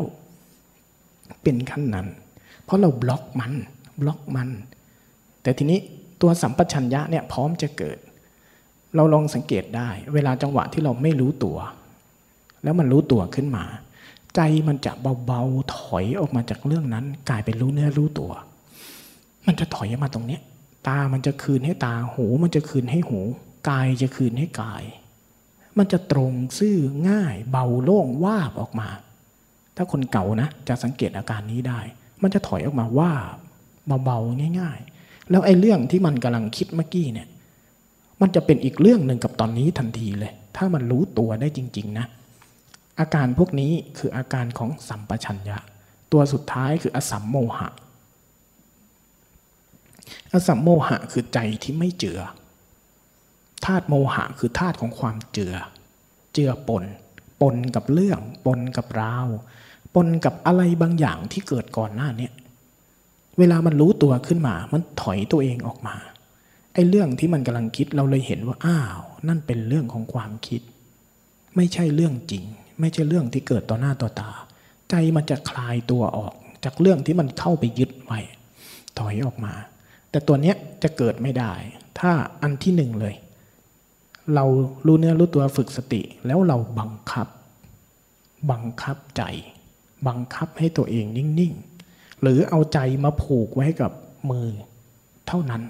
เป็นขั้นนั้น เพราะเราบล็อกมัน บล็อกมัน แต่ทีนี้ตัวสัมปชัญญะเนี่ยพร้อมจะเกิด เราลองสังเกตได้ เวลาจังหวะที่เราไม่รู้ตัว แล้วมันรู้ตัวขึ้นมา ใจมันจะเบาๆ ถอยออกมาจากเรื่องนั้น กลายเป็นรู้เนื้อรู้ตัว มันจะถอยมาตรงเนี้ย ตามันจะคืนให้ตาหู มันจะคืนให้หู กายจะคืนให้กาย มันจะตรงซื่อง่าย เบาโล่งวาบออกมา ถ้าคนเก่านะจะสังเกตอาการนี้ได้ มันจะถอยออกมาว่าเบาๆง่าย ๆ แล้วไอ้เรื่องที่มันกำลังคิดเมื่อกี้เนี่ย มันจะเป็นอีกเรื่องหนึ่งกับตอนนี้ทันทีเลย ถ้ามันรู้ตัวได้จริง ๆ นะ อาการพวกนี้คืออาการของสัมปชัญญะ ตัวสุดท้ายคืออสัมโมหะ อสัมโมหะคือใจที่ไม่เจือธาตุโมหะคือธาตุของความเจือ เจือปน ปนกับเรื่อง ปนกับราว ปนกับอะไรบางอย่างที่เกิดก่อนหน้านี้เวลามันรู้ตัวขึ้นมา มันถอยตัวเองออกมา ไอ้เรื่องที่มันกำลังคิดเราเลยเห็นว่า อ้าว นั่นเป็นเรื่องของความคิด ไม่ใช่เรื่องจริง ไม่ใช่เรื่องที่เกิดต่อหน้าต่อตา ใจมันจะคลายตัวออก จากเรื่องที่มันเข้าไปยึดไว้ถอยออกมา แต่ตัวเนี้ยจะเกิดไม่ได้ ถ้าอันที่หนึ่งเลย เรารู้เนื้อรู้ตัวฝึกสติ แล้วเราบังคับ บังคับใจ บังคับให้ตัวเองนิ่งๆ หรือเอาใจมาผูกไว้กับมือเท่านั้น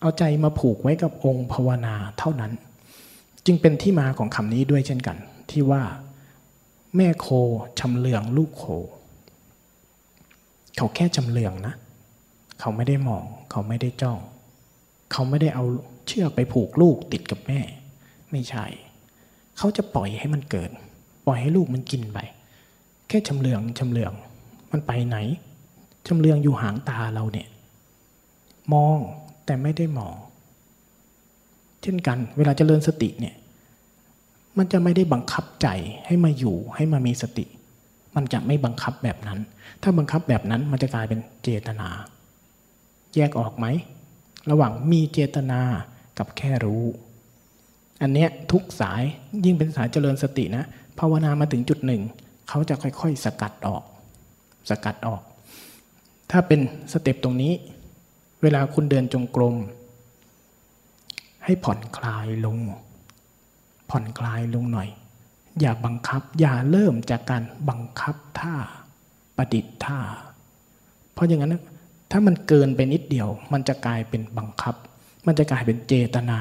เอาใจมาผูกไว้กับองค์ภาวนาเท่านั้น จึงเป็นที่มาของคำนี้ด้วยเช่นกัน ที่ว่า แม่โคชำเลืองลูกโค เขาแค่ชำเลืองนะ เขาไม่ได้มอง เขาไม่ได้จ้อง เขาไม่ได้เอาเชือกไปผูกลูกติดกับแม่ ไม่ใช่ เขาจะปล่อยให้มันเกิด ปล่อยให้ลูกมันกินไป แค่ชำเลืองชำเลือง มันไปไหนชำเลืองอยู่หางตาเราเนี่ย มองแต่ไม่ได้มอง เช่นกัน เวลาจเจริญสติเนี่ย มันจะไม่ได้บังคับใจให้มาอยู่ให้มามีสติ มันจะไม่บังคับแบบนั้น ถ้าบังคับแบบนั้นมันจะกลายเป็นเจตนา แยกออกไหม ระหว่างมีเจตนากับแค่รู้ อันเนี้ยทุกสายยิ่งเป็นสายเจริญสตินะภาวนามาถึงจุดหนึ่งเขาจะค่อยๆ สกัดออก สกัดออก ถ้าเป็นสเต็ปตรงนี้ เวลาคุณเดินจงกรมให้ผ่อนคลายลง ผ่อนคลายลงหน่อย อย่าบังคับ อย่าเริ่มจากการบังคับท่าประดิษฐ์ท่า เพราะอย่างนั้นถ้ามันเกินไปนิดเดียว มันจะกลายเป็นบังคับ มันจะกลายเป็นเจตนา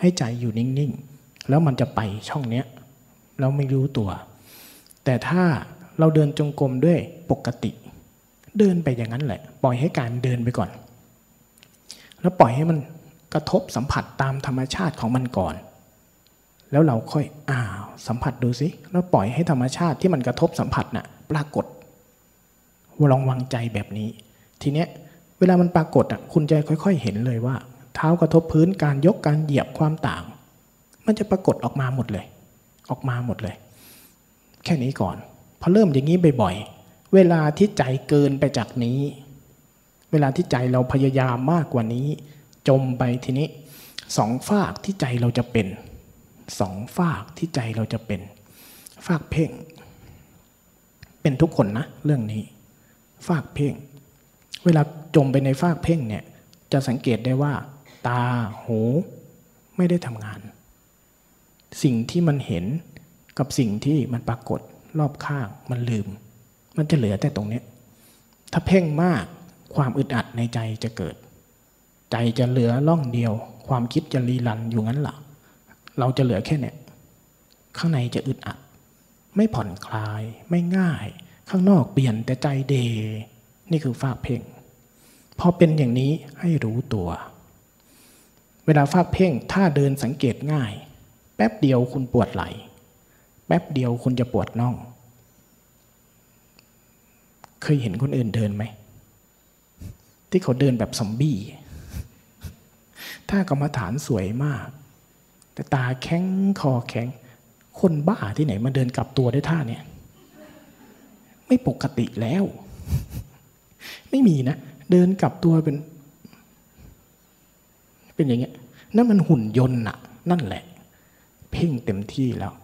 ให้ใจอยู่นิ่งๆ แล้วมันจะไปช่องเนี้ยแล้วไม่รู้ตัว แต่ถ้าเราเดินจงกรมด้วยปกติ เดินไปอย่างนั้นแหละ ปล่อยให้การเดินไปก่อน แล้วปล่อยให้มันกระทบสัมผัสตามธรรมชาติของมันก่อน แล้วเราค่อยอ้าวสัมผัสดูสิแล้วปล่อยให้ธรรมชาติที่มันกระทบสัมผัสน่ะปรากฏลองวางใจแบบนี้ ทีเนี้ยเวลามันปรากฏอะคุณจะค่อย ๆ เห็นเลยว่า เท้ากระทบพื้นการยกการเหยียบความต่าง มันจะปรากฏออกมาหมดเลย ออกมาหมดเลย แค่นี้ก่อนพอเริ่มอย่างนี้บ่อยๆเวลาที่ใจเกินไปจากนี้ เวลาที่ใจเราพยายามมากกว่านี้ จมไปทีนี้สองฝากที่ใจเราจะเป็น สองฝากที่ใจเราจะเป็นฝากเพ่ง เป็นทุกคนนะ เรื่องนี้ฝากเพ่ง เวลาจมไปในฝากเพ่งเนี่ย จะสังเกตได้ว่า ตาหูไม่ได้ทำงาน สิ่งที่มันเห็นกับสิ่งที่มันปรากฏรอบข้างมันลืม มันจะเหลือแต่ตรงนี้ ถ้าเพ่งมากความอึดอัดในใจจะเกิด ใจจะเหลือล่องเดียว ความคิดจะรีรันอยู่งั้นหละ เราจะเหลือแค่เนี้ยข้างในจะอึดอัด ไม่ผ่อนคลายไม่ง่าย ข้างนอกเปลี่ยนแต่ใจเด นี่คือฝากเพ่งพอเป็นอย่างนี้ให้รู้ตัว เวลาฝากเพ่งถ้าเดินสังเกตง่าย แป๊บเดียวคุณปวดไหล แป๊บเดียวคุณจะปวดน่อง เคยเห็นคนอื่นเดินไหม ที่เขาเดินแบบซอมบี้ ถ้ากรรมฐานสวยมาก แต่ตาแข็งคอแข็ง คนบ้าที่ไหนมาเดินกลับตัวได้ท่าเนี่ย ไม่ปกติแล้ว ไม่มีนะ เดินกลับตัวเป็น เป็นอย่างเงี้ยนั่นมันหุ่นยนต์น่ะ นั่นแหละ เพ่งเต็มที่แล้ว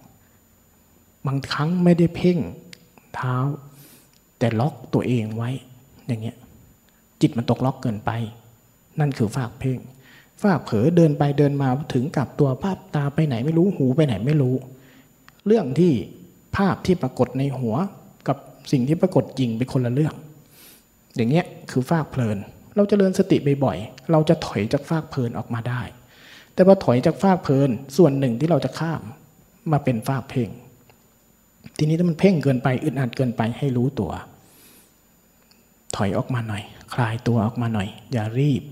บางครั้งไม่ได้เพ่งเท้า แต่ล็อกตัวเองไว้ อย่างเงี้ย จิตมันตกล็อกเกินไป นั่นคือฝากเพ่ง ฝาเผลอเดินไปเดินมาถึงกับตัวภาพตาไปไหนไม่รู้หูไปไหนไม่รู้ เรื่องที่ภาพที่ปรากฏในหัวกับสิ่งที่ปรากฏจริงเป็นคนละเรื่อง อย่างเงี้ยคือฝากเพลิน เราจเจริญสติบ่อยๆเราจะถอยจากฝากเพลินออกมาได้ แต่พอถอยจากฝากเพลินส่วนหนึ่งที่เราจะข้ามมาเป็นฝากเพ่งทีนี้ถ้ามันเพ่งเกินไปอึดอัดเกินไปให้รู้ตัว ถอยออกมาหน่อย คลายตัวออกมาหน่อย อย่ารีบ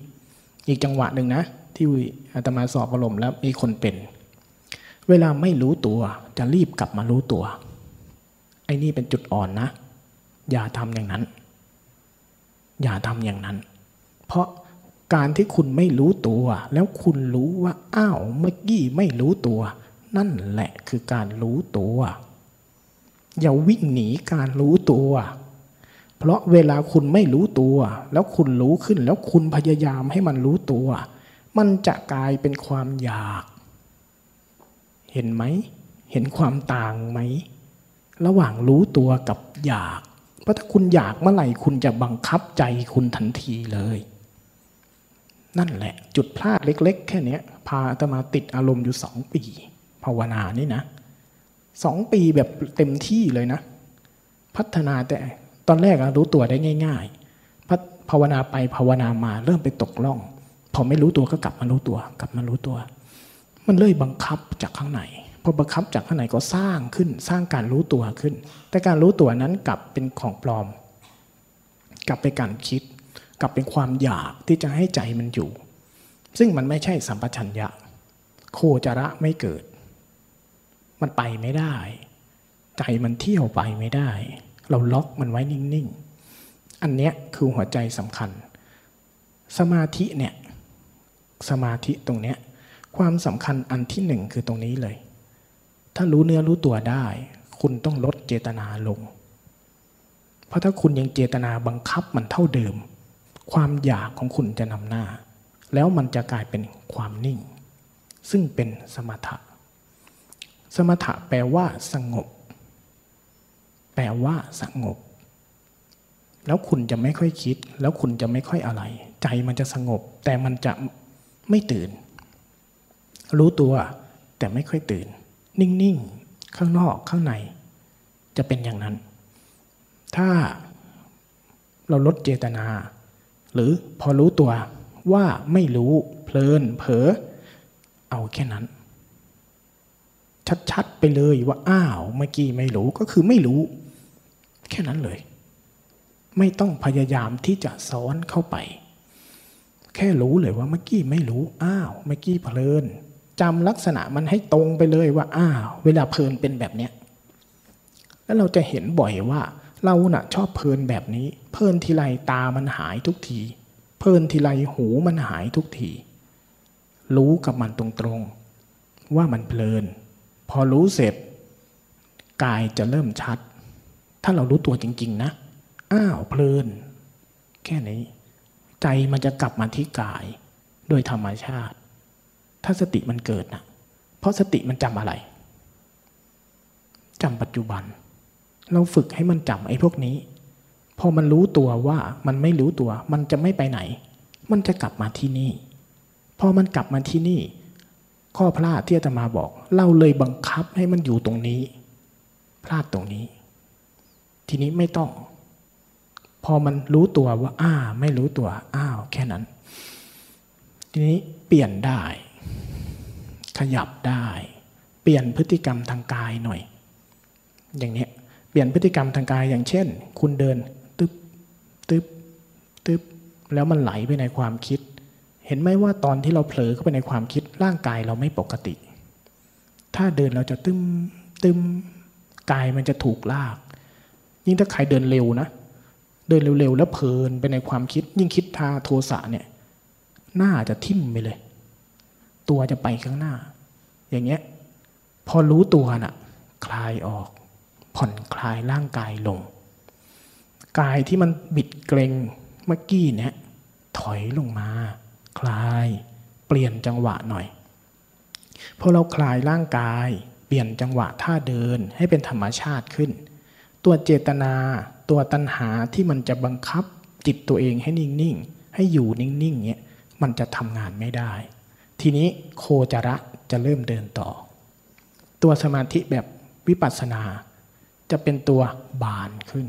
อีกจังหวะหนึ่งนะ ที่อาตมาสอบอารมณ์แล้วมีคนเป็น เวลาไม่รู้ตัว จะรีบกลับมารู้ตัว ไอ้นี่เป็นจุดอ่อนนะ อย่าทำอย่างนั้น อย่าทำอย่างนั้น เพราะการที่คุณไม่รู้ตัว แล้วคุณรู้ว่าอ้าวเมื่อกี้ไม่รู้ตัว นั่นแหละคือการรู้ตัว อย่าวิ่งหนีการรู้ตัวเพราะเวลาคุณไม่รู้ตัว แล้วคุณรู้ขึ้นแล้วคุณพยายามให้มันรู้ตัว มันจะกลายเป็นความอยาก เห็นไหม เห็นความต่างไหม ระหว่างรู้ตัวกับอยาก เพราะถ้าคุณอยากเมื่อไหร่คุณจะบังคับใจคุณทันทีเลย นั่นแหละ จุดพลาดเล็ก ๆ แค่นี้พาอาตมาติดอารมณ์อยู่สองปี ภาวนานี่นะสองปีแบบเต็มที่เลยนะ พัฒนาแต่ตอนแรกรู้ตัวได้ง่าย ๆ ภาวนาไปภาวนามาเริ่มไปตกล่อง พอไม่รู้ตัวก็กลับมารู้ตัว กลับมารู้ตัว มันเลยบังคับจากข้างในพอบังคับจากข้างในก็สร้างขึ้น สร้างการรู้ตัวขึ้น แต่การรู้ตัวนั้นกลับเป็นของปลอม กลับไปการคิด กลับเป็นความอยากที่จะให้ใจมันอยู่ ซึ่งมันไม่ใช่สัมปชัญญะ โคจระไม่เกิด มันไปไม่ได้ ใจมันเที่ยวไปไม่ได้ เราล็อกมันไว้นิ่งๆ อันเนี้ยคือหัวใจสำคัญ สมาธิเนี่ย สมาธิตรงเนี้ยความสำคัญอันที่หนึ่งคือตรงนี้เลย ถ้ารู้เนื้อรู้ตัวได้ คุณต้องลดเจตนาลง เพราะถ้าคุณยังเจตนาบังคับมันเท่าเดิม ความอยากของคุณจะนำหน้า แล้วมันจะกลายเป็นความนิ่ง ซึ่งเป็นสมถะ สมถะแปลว่าสงบ แปลว่าสงบ แล้วคุณจะไม่ค่อยคิด แล้วคุณจะไม่ค่อยอะไร ใจมันจะสงบ แต่มันจะ ไม่ตื่น รู้ตัวแต่ไม่ค่อยตื่น นิ่งๆ ข้างนอกข้างใน จะเป็นอย่างนั้น ถ้าเราลดเจตนา หรือพอรู้ตัวว่าไม่รู้เพลินเผลอเอาแค่นั้น ชัดๆไปเลยว่าอ้าวเมื่อกี้ไม่รู้ก็คือไม่รู้ แค่นั้นเลย ไม่ต้องพยายามที่จะซ้อนเข้าไป แค่รู้เลยว่าเมื่อกี้ไม่รู้อ้าวเมื่อกี้เพลินจำลักษณะมันให้ตรงไปเลยว่าอ้าวเวลาเพลินเป็นแบบเนี้ยแล้วเราจะเห็นบ่อยว่าเราน่ะชอบเพลินแบบนี้ เพลินทีไรตามันหายทุกที เพลินทีไรหูมันหายทุกที รู้กับมันตรงๆ ว่ามันเพลิน พอรู้เสร็จกายจะเริ่มชัด ถ้าเรารู้ตัวจริง ๆ นะ อ้าวเพลิน แค่นี้ ใจมันจะกลับมาที่กายโดยธรรมชาติ ถ้าสติมันเกิดนะเพราะสติมันจำอะไรจำปัจจุบัน เราฝึกให้มันจำไอ้พวกนี้ พอมันรู้ตัวว่ามันไม่รู้ตัว มันจะไม่ไปไหน มันจะกลับมาที่นี่ พอมันกลับมาที่นี่ ข้อพลาดที่อาตมาบอก เราเลยบังคับให้มันอยู่ตรงนี้ พลาดตรงนี้ ทีนี้ไม่ต้อง พอมันรู้ตัวว่าอ้าไม่รู้ตัวอ้าวแค่นั้น ทีนี้เปลี่ยนได้ ขยับได้ เปลี่ยนพฤติกรรมทางกายหน่อย อย่างนี้เปลี่ยนพฤติกรรมทางกายอย่างเช่น คุณเดินตึ๊บตึ๊บตึ๊บแล้วมันไหลไปในความคิด เห็นไหมว่าตอนที่เราเผลอเข้าไปในความคิดร่างกายเราไม่ปกติ ถ้าเดินเราจะตึมตึมกายมันจะถูกลาก ยิ่งถ้าใครเดินเร็วนะ เดินเร็วๆ แล้วเพลินไปในความคิด ยิ่งคิดทาโทสะเนี่ยหน้าจะทิ่มไปเลย ตัวจะไปข้างหน้า อย่างเงี้ย พอรู้ตัวน่ะ คลายออก ผ่อนคลายร่างกายลง กายที่มันบิดเกรงเมื่อกี้เนี่ยถอยลงมา คลาย เปลี่ยนจังหวะหน่อยพอเราคลายร่างกาย เปลี่ยนจังหวะท่าเดินให้เป็นธรรมชาติขึ้น ตัวเจตนา ตัวตัณหาที่มันจะบังคับจิตตัวเองให้นิ่งๆ ให้อยู่นิ่งๆเนี่ยมันจะทำงานไม่ได้ ทีนี้โคจระจะเริ่มเดินต่อ ตัวสมาธิแบบวิปัสสนา จะเป็นตัวบานขึ้น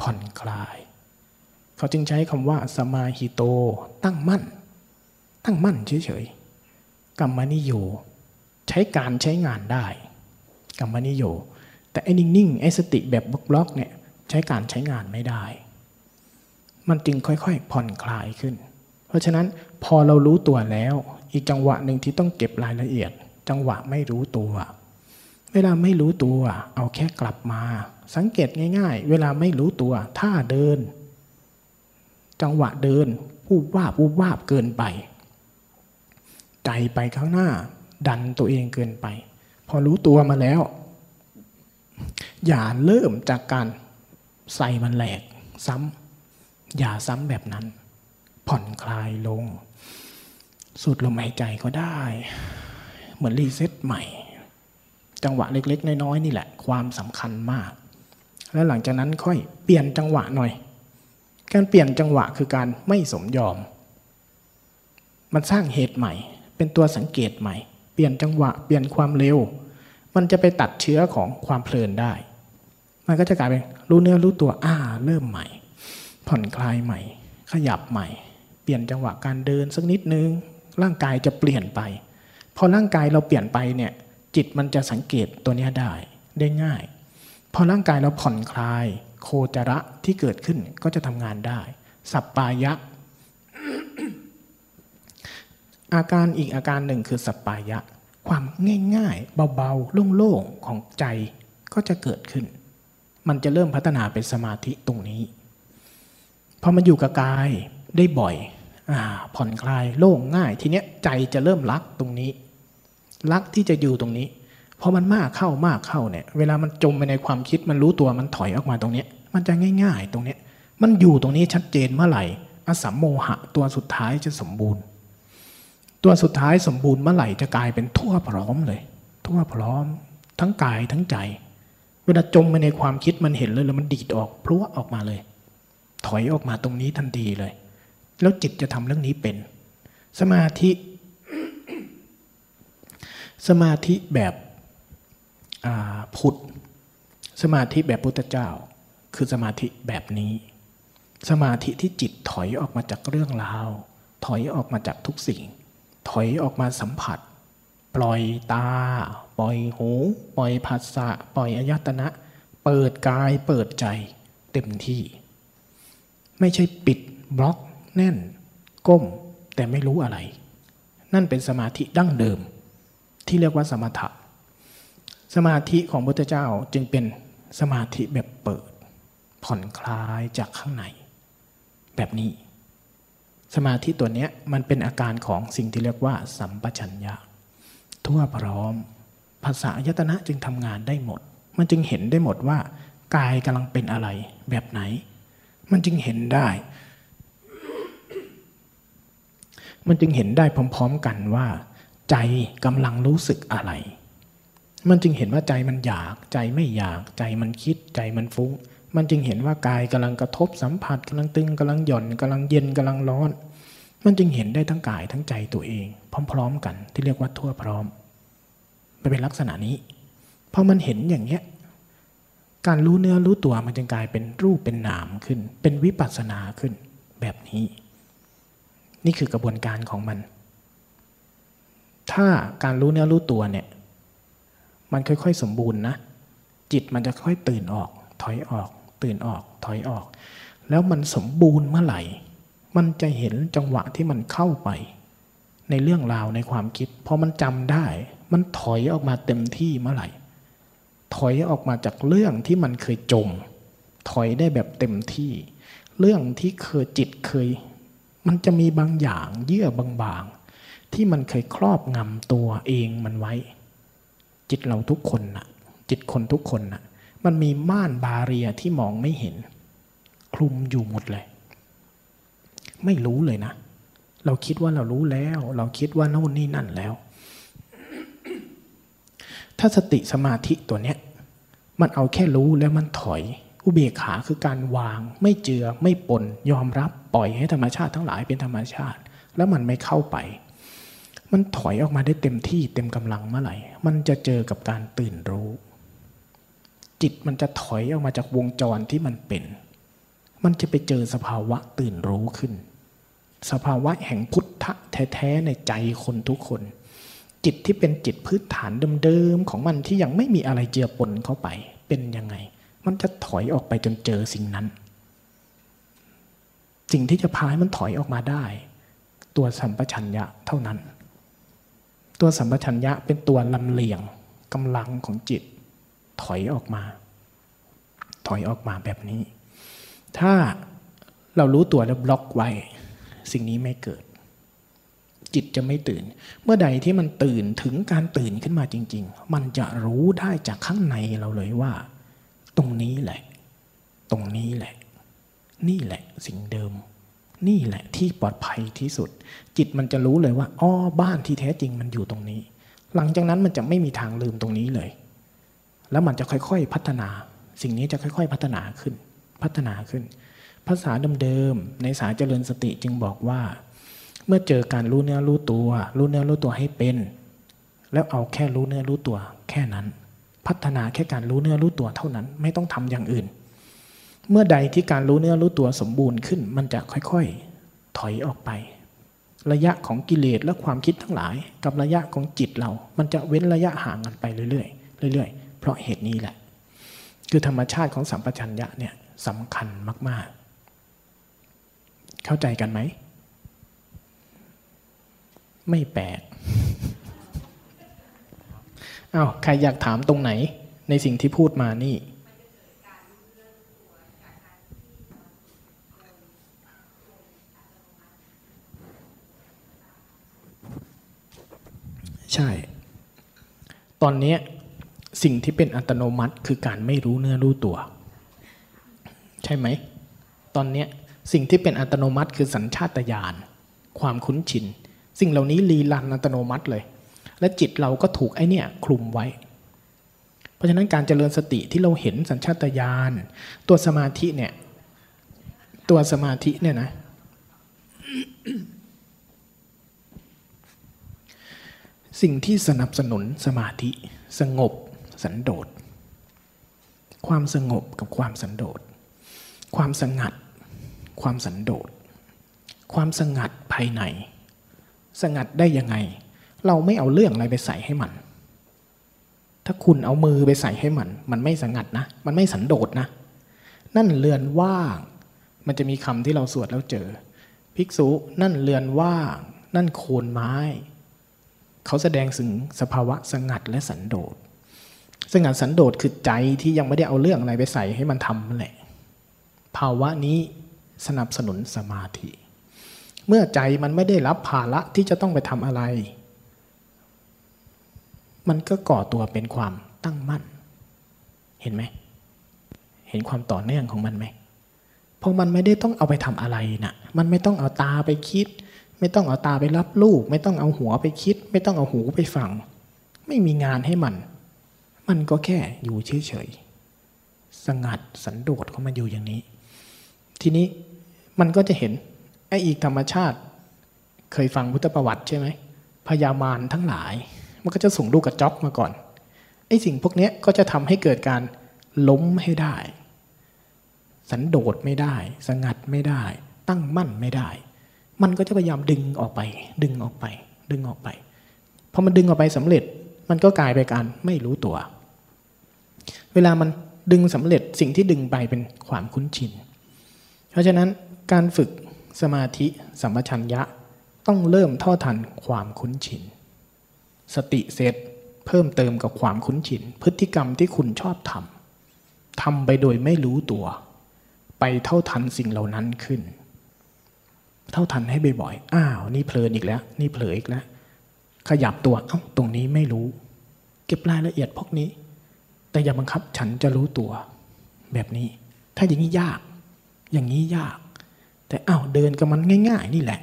ผ่อนคลาย เขาจึงใช้คำว่าสมาหิโต ตั้งมั่น ตั้งมั่นเฉยๆกรรมนิโย ใช้การใช้งานได้กรรมนิโย แต่ไอ้นิ่งๆไอ้สติแบบบล็อกๆเนี่ย ใช้การใช้งานไม่ได้ มันจึงค่อยๆ ผ่อนคลายขึ้น เพราะฉะนั้นพอเรารู้ตัวแล้ว อีกจังหวะหนึ่งที่ต้องเก็บรายละเอียด จังหวะไม่รู้ตัว เวลาไม่รู้ตัว เอาแค่กลับมา สังเกตง่าย ๆ เวลาไม่รู้ตัวท่าเดิน จังหวะเดินวูบวาบวูบวาบเกินไปใจไปข้างหน้า ดันตัวเองเกินไป พอรู้ตัวมาแล้ว อย่าเริ่มจากการ ใส่มันแหลกซ้ำอย่าซ้ำแบบนั้น ผ่อนคลายลง สูดลมหายใจก็ได้ เหมือนรีเซ็ตใหม่ จังหวะเล็ก ๆ น้อยๆนี่แหละ ความสำคัญมาก แล้วหลังจากนั้นค่อยเปลี่ยนจังหวะหน่อย การเปลี่ยนจังหวะคือการไม่สมยอม มันสร้างเหตุใหม่ เป็นตัวสังเกตใหม่ เปลี่ยนจังหวะ เปลี่ยนความเร็ว มันจะไปตัดเชื้อของความเพลินได้ มันก็จะกลายเป็นรู้เนื้อรู้ตัวอ่าเริ่มใหม่ ผ่อนคลายใหม่ ขยับใหม่ เปลี่ยนจังหวะการเดินสักนิดนึงร่างกายจะเปลี่ยนไป พอร่างกายเราเปลี่ยนไปเนี่ยจิตมันจะสังเกตตัวนี้ได้ได้ง่าย พอร่างกายเราผ่อนคลาย โคจระที่เกิดขึ้นก็จะทำงานได้ สัปปายะ อาการอีกอาการหนึ่งคือสัปปายะ ความง่ายๆ เบาๆโล่งๆของใจก็จะเกิดขึ้น มันจะเริ่มพัฒนาเป็นสมาธิตรงนี้พอมันอยู่กับกายได้บ่อยอผ่อนคลายโล่งง่าย ทีเนี้ยใจจะเริ่มรักตรงนี้ รักที่จะอยู่ตรงนี้พอมันมากเข้ามากเข้าเนี่ย เวลามันจมไปในความคิดมันรู้ตัวมันถอยออกมาตรงเนี้ย มันจะง่าย ๆ ตรงเนี้ย มันอยู่ตรงนี้ชัดเจนเมื่อไหร่อสัมโมหะ ตัวสุดท้ายจะสมบูรณ์ ตัวสุดท้ายสมบูรณ์เมื่อไหร่จะกลายเป็นทั่วพร้อมเลย ทั่วพร้อม ทั้งกายทั้งใจ เวลาจมไปในความคิดมันเห็นเลยแล้วมันดีดออกพลุออกมาเลย ถอยออกมาตรงนี้ทันทีเลย แล้วจิตจะทำเรื่องนี้เป็น สมาธิ สมาธิแบบพุทธสมาธิแบบพุทธเจ้า คือสมาธิแบบนี้ สมาธิที่จิตถอยออกมาจากเรื่องราว ถอยออกมาจากทุกสิ่ง ถอยออกมาสัมผัส ปล่อยตา ล่อยหู ปล่อยภาษะปล่อยอายตนะ เปิดกายเปิดใจเต็มที่ ไม่ใช่ปิดบล็อก แน่น ก้ม แต่ไม่รู้อะไร นั่นเป็นสมาธิดั้งเดิม ที่เรียกว่าสมถะสมาธิของพระพุทธเจ้าจึงเป็นสมาธิแบบเปิด ผ่อนคลายจากข้างใน แบบนี้ สมาธิตัวนี้มันเป็นอาการของสิ่งที่เรียกว่า สัมปชัญญะ ทั่วพร้อม ภาษายตนะจึงทำงานได้หมด มันจึงเห็นได้หมดว่ากายกำลังเป็นอะไรแบบไหน มันจึงเห็นได้ มันจึงเห็นได้พร้อม ๆ กันว่า ใจกำลังรู้สึกอะไร มันจึงเห็นว่าใจมันอยาก ใจไม่อยาก ใจมันคิด ใจมันฟุ้ง มันจึงเห็นว่ากายกำลังกระทบสัมผัสกำลังตึงกำลังหย่อนกำลังเย็นกำลังร้อน มันจึงเห็นได้ทั้งกายทั้งใจตัวเอง พร้อม ๆ กันที่เรียกว่าทั่วพร้อม มันเป็นลักษณะนี้พอมันเห็นอย่างเนี้ยการรู้เนื้อรู้ตัวมันจึงกลายเป็นรูปเป็นนามขึ้น เป็นวิปัสสนาขึ้นแบบนี้ นี่คือกระบวนการของมัน ถ้าการรู้เนื้อรู้ตัวเนี่ย มันค่อยๆสมบูรณ์นะจิตมันจะค่อยตื่นออก ถอยออก ตื่นออก ถอยออก แล้วมันสมบูรณ์เมื่อไหร่ มันจะเห็นจังหวะที่มันเข้าไป ในเรื่องราวในความคิดพอมันจำได้ มันถอยออกมาเต็มที่เมื่อไหร่ ถอยออกมาจากเรื่องที่มันเคยจม ถอยได้แบบเต็มที่ เรื่องที่เคยจิตเคย มันจะมีบางอย่างเยื่อบางๆ ที่มันเคยครอบงำตัวเองมันไว้ จิตเราทุกคนน่ะ จิตคนทุกคนน่ะ มันมีม่านบาเรียที่มองไม่เห็น คลุมอยู่หมดเลย ไม่รู้เลยนะเราคิดว่าเรารู้แล้ว เราคิดว่าโน่นนี่นั่นแล้ว ถ้าสติสมาธิตัวเนี้ยมันเอาแค่รู้แล้วมันถอย อุเบกขาคือการวาง ไม่เจือไม่ปนยอมรับปล่อยให้ธรรมชาติทั้งหลายเป็นธรรมชาติ แล้วมันไม่เข้าไป มันถอยออกมาได้เต็มที่เต็มกำลังเมื่อไหร่ มันจะเจอกับการตื่นรู้ จิตมันจะถอยออกมาจากวงจรที่มันเป็น มันจะไปเจอสภาวะตื่นรู้ขึ้น สภาวะแห่งพุทธะแท้ๆในใจคนทุกคน จิตที่เป็นจิตพื้นฐานเดิมๆของมันที่ยังไม่มีอะไรเจือปนเข้าไปเป็นยังไง มันจะถอยออกไปจนเจอสิ่งนั้น สิ่งที่จะพาให้มันถอยออกมาได้ ตัวสัมปชัญญะเท่านั้น ตัวสัมปชัญญะเป็นตัวลำเลียงกำลังของจิต ถอยออกมา ถอยออกมาแบบนี้ ถ้าเรารู้ตัวแล้วบล็อกไว้ สิ่งนี้ไม่เกิด จิตจะไม่ตื่น เมื่อใดที่มันตื่นถึงการตื่นขึ้นมาจริง ๆ มันจะรู้ได้จากข้างในเราเลยว่า ตรงนี้แหละ ตรงนี้แหละ นี่แหละสิ่งเดิม นี่แหละที่ปลอดภัยที่สุด จิตมันจะรู้เลยว่าอ้อบ้านที่แท้จริงมันอยู่ตรงนี้ หลังจากนั้นมันจะไม่มีทางลืมตรงนี้เลย แล้วมันจะค่อยๆพัฒนา สิ่งนี้จะค่อย ๆ พัฒนาขึ้น พัฒนาขึ้น ภาษาเดิมๆในสายเจริญสติจึงบอกว่า มื่อเจอการรู้เนื้อรู้ตัวรู้เนื้อรู้ตัวให้เป็น แล้วเอาแค่รู้เนื้อรู้ตัว แค่นั้น พัฒนาแค่การรู้เนื้อรู้ตัวเท่านั้น ไม่ต้องทำอย่างอื่น เมื่อใดที่การรู้เนื้อรู้ตัวสมบูรณ์ขึ้น มันจะค่อยๆ ถอยออกไป ระยะของกิเลสและความคิดทั้งหลาย กับระยะของจิตเรา มันจะเว้นระยะห่างกันไปเรื่อยๆเรื่อยๆ เพราะเหตุนี้แหละ คือธรรมชาติของสัมปชัญญะเนี่ยสำคัญมากๆ เข้าใจกันไหม ไม่แปลกอา้าวใครอยากถามตรงไหน ในสิ่งที่พูดมานี่ใช่ ตอนนี้สิ่งที่เป็นอัตโนมัติคือการไม่รู้เนื้อรู้ตัว ใช่ไหม ตอนนี้สิ่งที่เป็นอัตโนมัติคือสัญชาตญาณความคุ้นชิน สิ่งเหล่านี้รีลันอัตโนมัติเลย และจิตเราก็ถูกไอเนี่ยคลุมไว้ เพราะฉะนั้นการเจริญสติที่เราเห็นสัญชาตญาณตัวสมาธิเนี่ย ตัวสมาธิเนี่ยนะสิ่งที่สนับสนุนสมาธิ สงบสันโดษ ความสงบกับความสันโดษ ความสงัด ความสันโดษ ความสงัดภายใน สงัดได้ยังไง เราไม่เอาเรื่องอะไรไปใส่ให้มัน ถ้าคุณเอามือไปใส่ให้มัน มันไม่สงัดนะ มันไม่สันโดษนะ นั่นเรือนว่าง มันจะมีคำที่เราสวดแล้วเจอ ภิกษุนั่นเรือนว่าง นั่นโคนไม้ เขาแสดงถึงสภาวะสงัดและสันโดษสงัดสันโดษคือใจที่ยังไม่ได้เอาเรื่องอะไรไปใส่ให้มันทำนั่นแหละภาวะนี้สนับสนุนสมาธิ เมื่อใจมันไม่ได้รับภาระที่จะต้องไปทำอะไร มันก็ก่อตัวเป็นความตั้งมั่น เห็นไหม เห็นความต่อเนื่องของมันไหมเพราะมันไม่ได้ต้องเอาไปทำอะไรนะ่ะ มันไม่ต้องเอาตาไปคิด ไม่ต้องเอาตาไปรับรูปไม่ต้องเอาหัวไปคิด ไม่ต้องเอาหูไปฟัง ไม่มีงานให้มัน มันก็แค่อยู่เฉยๆ สงัดสันโดษเข้ามาอยู่อย่างนี้ ทีนี้มันก็จะเห็น ไอ้อีกธรรมชาติ เคยฟังพุทธประวัติใช่ไหมพญามารทั้งหลาย มันก็จะส่งลูกกระจอกมาก่อนไอ้สิ่งพวกนี้ก็จะทำให้เกิดการล้มให้ได้ สันโดษไม่ได้ สงัดไม่ได้ ตั้งมั่นไม่ได้ มันก็จะพยายามดึงออกไป ดึงออกไป ดึงออกไปพอมันดึงออกไปสำเร็จ มันก็กลายไปนการไม่รู้ตัว เวลามันดึงสำเร็จสิ่งที่ดึงไปเป็นความคุ้นชิน เพราะฉะนั้นการฝึก สมาธิสัมปชัญญะต้องเริ่มท่าทันความคุ้นชิน สติเสร็จเพิ่มเติมกับความคุ้นชิน พฤติกรรมที่คุณชอบทำทำไปโดยไม่รู้ตัว ไปเท่าทันสิ่งเหล่านั้นขึ้น เท่าทันให้บ่อยๆอ้าว นี่เพลินอีกแล้ว นี่เผลออีกแล้ว ขยับตัวเอ้าตรงนี้ไม่รู้ เก็บรายละเอียดพวกนี้ แต่อย่าบังคับฉันจะรู้ตัว แบบนี้ ถ้าอย่างนี้ยาก อย่างนี้ยาก แต่อ้าวเดินกับมันง่าย ๆ นี่แหละ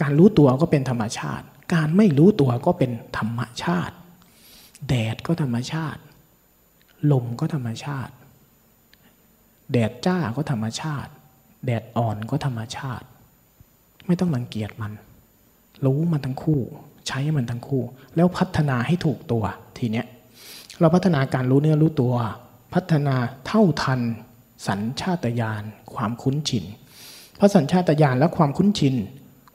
การรู้ตัวก็เป็นธรรมชาติ การไม่รู้ตัวก็เป็นธรรมชาติ แดดก็ธรรมชาติ ลมก็ธรรมชาติ แดดจ้าก็ธรรมชาติ แดดอ่อนก็ธรรมชาติ ไม่ต้องรังเกียจมัน รู้มันทั้งคู่ ใช้มันทั้งคู่ แล้วพัฒนาให้ถูกตัวทีเนี้ยเราพัฒนาการรู้เนื้อรู้ตัว พัฒนาเท่าทัน สัญชาตญาณความคุ้นชิน เพราะสัญชาตญาณและความคุ้นชิน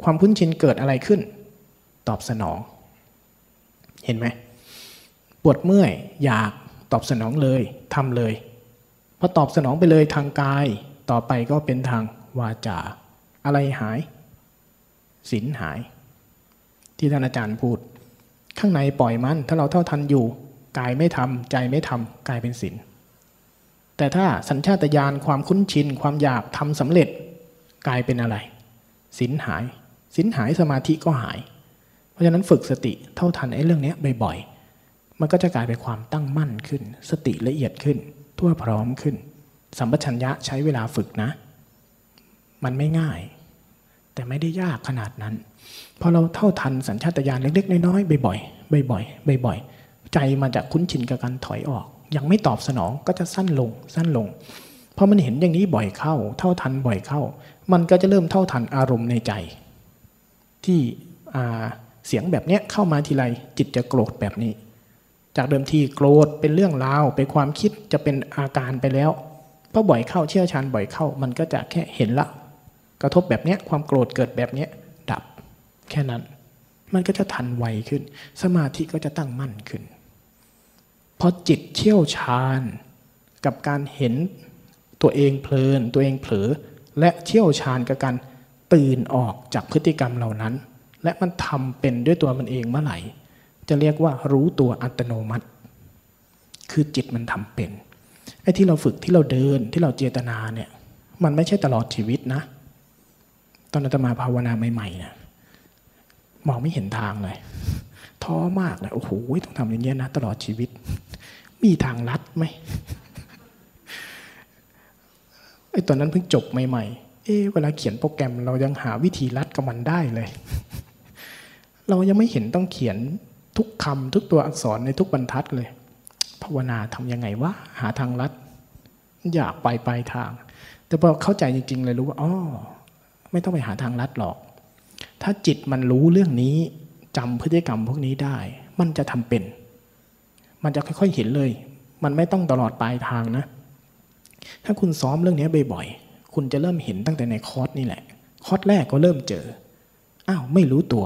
ความคุ้นชินเกิดอะไรขึ้น ตอบสนอง เห็นไหมปวดเมื่อยอยากตอบสนองเลยทำเลยพอตอบสนองไปเลยทางกาย ต่อไปก็เป็นทางวาจา อะไรหายศีลหาย ที่ท่านอาจารย์พูด ข้างในปล่อยมัน ถ้าเราเท่าทันอยู่ กายไม่ทำใจไม่ทำกลายเป็นศีล แต่ถ้าสัญชาตญาณความคุ้นชิน ความอยากทำสำเร็จกลายเป็นอะไรศีลหายศีลหายสมาธิก็หาย เพราะฉะนั้นฝึกสติเท่าทันไอ้เรื่องนี้บ่อยๆ มันก็จะกลายเป็นความตั้งมั่นขึ้น สติละเอียดขึ้น ทั่วพร้อมขึ้น สัมปชัญญะใช้เวลาฝึกนะ มันไม่ง่าย แต่ไม่ได้ยากขนาดนั้นพอเราเท่าทันสัญชาตญาณเล็กๆน้อยๆบ่อยๆบ่อยๆบ่อยๆใจมันจะคุ้นชินกับการถอยออก ยังไม่ตอบสนองก็จะสั้นลงสั้นลงพอมันเห็นอย่างนี้บ่อยเข้า เท่าทันบ่อยเข้า มันก็จะเริ่มเท่าทันอารมณ์ในใจ ที่เสียงแบบนี้เข้ามาทีไรจิตจะโกรธแบบนี้ จากเดิมทีโกรธเป็นเรื่องราวเป็นความคิดจะเป็นอาการไปแล้วพอบ่อยเข้าเชี่ยวชาญบ่อยเข้า มันก็จะแค่เห็นละ กระทบแบบนี้ความโกรธเกิดแบบนี้ดับแค่นั้น มันก็จะทันไวขึ้น สมาธิก็จะตั้งมั่นขึ้น พอจิตเชี่ยวชาญ กับการเห็นตัวเองเพลิน ตัวเองเผลอ และเชี่ยวชาญกับการตื่นออกจากพฤติกรรมเหล่านั้น และมันทำเป็นด้วยตัวมันเองเมื่อไหร่ จะเรียกว่ารู้ตัวอัตโนมัติ คือจิตมันทำเป็นไอ้ที่เราฝึกที่เราเดินที่เราเจตนาเนี่ยมันไม่ใช่ตลอดชีวิตนะ ตอนอาตมาภาวนาใหม่ๆนะมองไม่เห็นทางเลย ท้อมากเลยโอ้โหต้องทำอย่างนี้นะตลอดชีวิต มีทางลัดไหมไอ้ตอนนั้นเพิ่งจบใหม่ๆ เอ๊เวลาเขียนโปรแกรม เรายังหาวิธีลัดกับมันได้เลย เรายังไม่เห็นต้องเขียนทุกคำทุกตัวอักษรในทุกบรรทัดเลย ภาวนาทำยังไงวะหาทางลัด อยากไปไปทาง แต่พอเข้าใจจริง ๆ เลยรู้ว่าอ๋อไม่ต้องไปหาทางลัดหรอก ถ้าจิตมันรู้เรื่องนี้ จำพฤติกรรมพวกนี้ได้ มันจะทำเป็น มันจะค่อยๆเห็นเลย มันไม่ต้องตลอดปลายทางนะ ถ้าคุณซ้อมเรื่องนี้บ่อยๆ คุณจะเริ่มเห็นตั้งแต่ในคอร์สนี่แหละ คอร์สแรกก็เริ่มเจอ อ้าวไม่รู้ตัว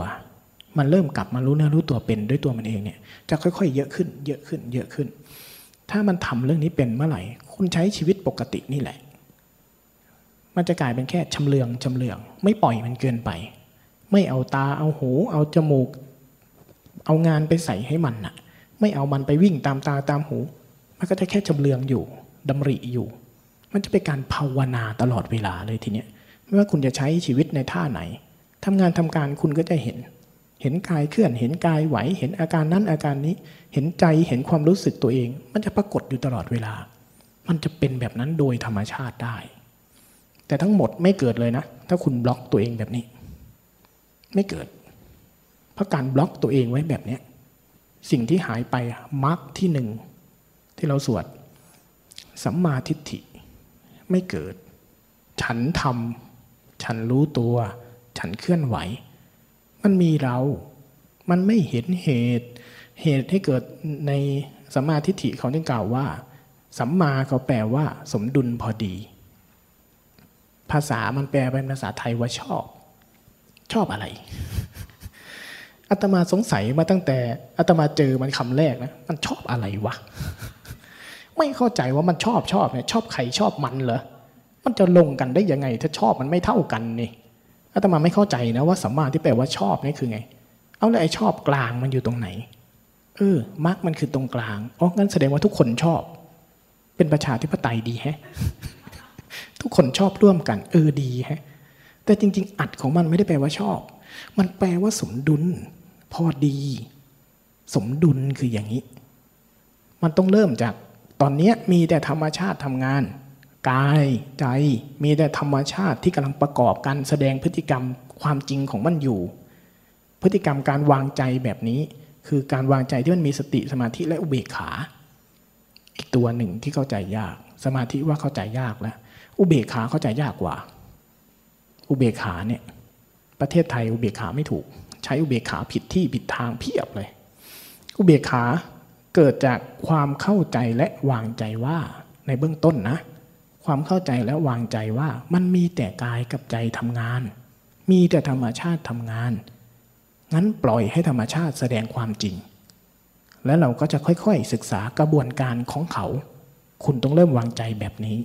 มันเริ่มกลับมารู้เนื้อรู้ตัวเป็นด้วยตัวมันเองเนี่ย จะค่อยๆ เยอะขึ้น เยอะขึ้น เยอะขึ้น ถ้ามันทำเรื่องนี้เป็นเมื่อไหร่ คุณใช้ชีวิตปกตินี่แหละ มันจะกลายเป็นแค่ชำเลืองชำเลือง ไม่ปล่อยมันเกินไป ไม่เอาตาเอาหู เอาจมูก เอางานไปใส่ให้มันน่ะ ไม่เอามันไปวิ่งตามตาตามหู มันก็จะแค่ชำเลืองอยู่ดำริอยู่ มันจะเป็นการภาวนาตลอดเวลาเลยทีเนี้ยไม่ว่าคุณจะใช้ชีวิตในท่าไหนทำงานทำการคุณก็จะเห็น เห็นกายเคลื่อน เห็นกายไหว เห็นอาการนั้นอาการนี้ เห็นใจเห็นความรู้สึกตัวเอง มันจะปรากฏอยู่ตลอดเวลา มันจะเป็นแบบนั้นโดยธรรมชาติได้ แต่ทั้งหมดไม่เกิดเลยนะ ถ้าคุณบล็อกตัวเองแบบนี้ ไม่เกิด เพราะการบล็อกตัวเองไว้แบบนี้สิ่งที่หายไปมรรคที่หนึ่งที่เราสวดสัมมาทิฏฐิไม่เกิด ฉันทำฉันรู้ตัว ฉันเคลื่อนไหว มันมีเรา มันไม่เห็นเหตุ เหตุให้เกิดในสัมมาทิฏฐิเขาที่กล่าวว่าสัมมาเขาแปลว่า สมดุลพอดี ภาษามันแปลเป็นภาษาไทยว่าชอบ ชอบอะไรอาตมาสงสัยมาตั้งแต่อาตมาเจอมันคำแรกนะมันชอบอะไรวะไม่เข้าใจว่ามันชอบชอบเนี่ยชอบใครชอบมันเหรอมันจะลงกันได้ยังไง ถ้าชอบมันไม่เท่ากันนี่อาตมาไม่เข้าใจนะว่าสัมมาที่แปลว่าชอบนี่คือไง เอาแล้วไอ้ชอบกลางมันอยู่ตรงไหน เออมรรคมันคือตรงกลางอ๋องั้นแสดงว่าทุกคนชอบ เป็นประชาธิปไตยดีแฮะ ทุกคนชอบร่วมกัน เออดีแฮะ แต่จริง ๆ อัดของมันไม่ได้แปลว่าชอบ มันแปลว่าสมดุล พอดี สมดุลคืออย่างนี้ มันต้องเริ่มจากตอนนี้มีแต่ธรรมชาติทำงาน กายใจ มีแต่ธรรมชาติที่กำลังประกอบการแสดงพฤติกรรมความจริงของมันอยู่ พฤติกรรมการวางใจแบบนี้ คือการวางใจที่มันมีสติสมาธิและอุเบกขา อีกตัวหนึ่งที่เข้าใจยาก สมาธิว่าเข้าใจยากแล้วอุเบกขาเข้าใจยากกว่า อุเบกขาเนี่ยประเทศไทยอุเบกขาไม่ถูก ใช้อุเบกขาผิดที่ผิดทางเพียบเลย อุเบกขาเกิดจากความเข้าใจและวางใจว่าในเบื้องต้นนะ ความเข้าใจและวางใจว่ามันมีแต่กายกับใจทำงาน มีแต่ธรรมชาติทำงาน งั้นปล่อยให้ธรรมชาติแสดงความจริง แล้วเราก็จะค่อยๆศึกษากระบวนการของเขา คุณต้องเริ่มวางใจแบบนี้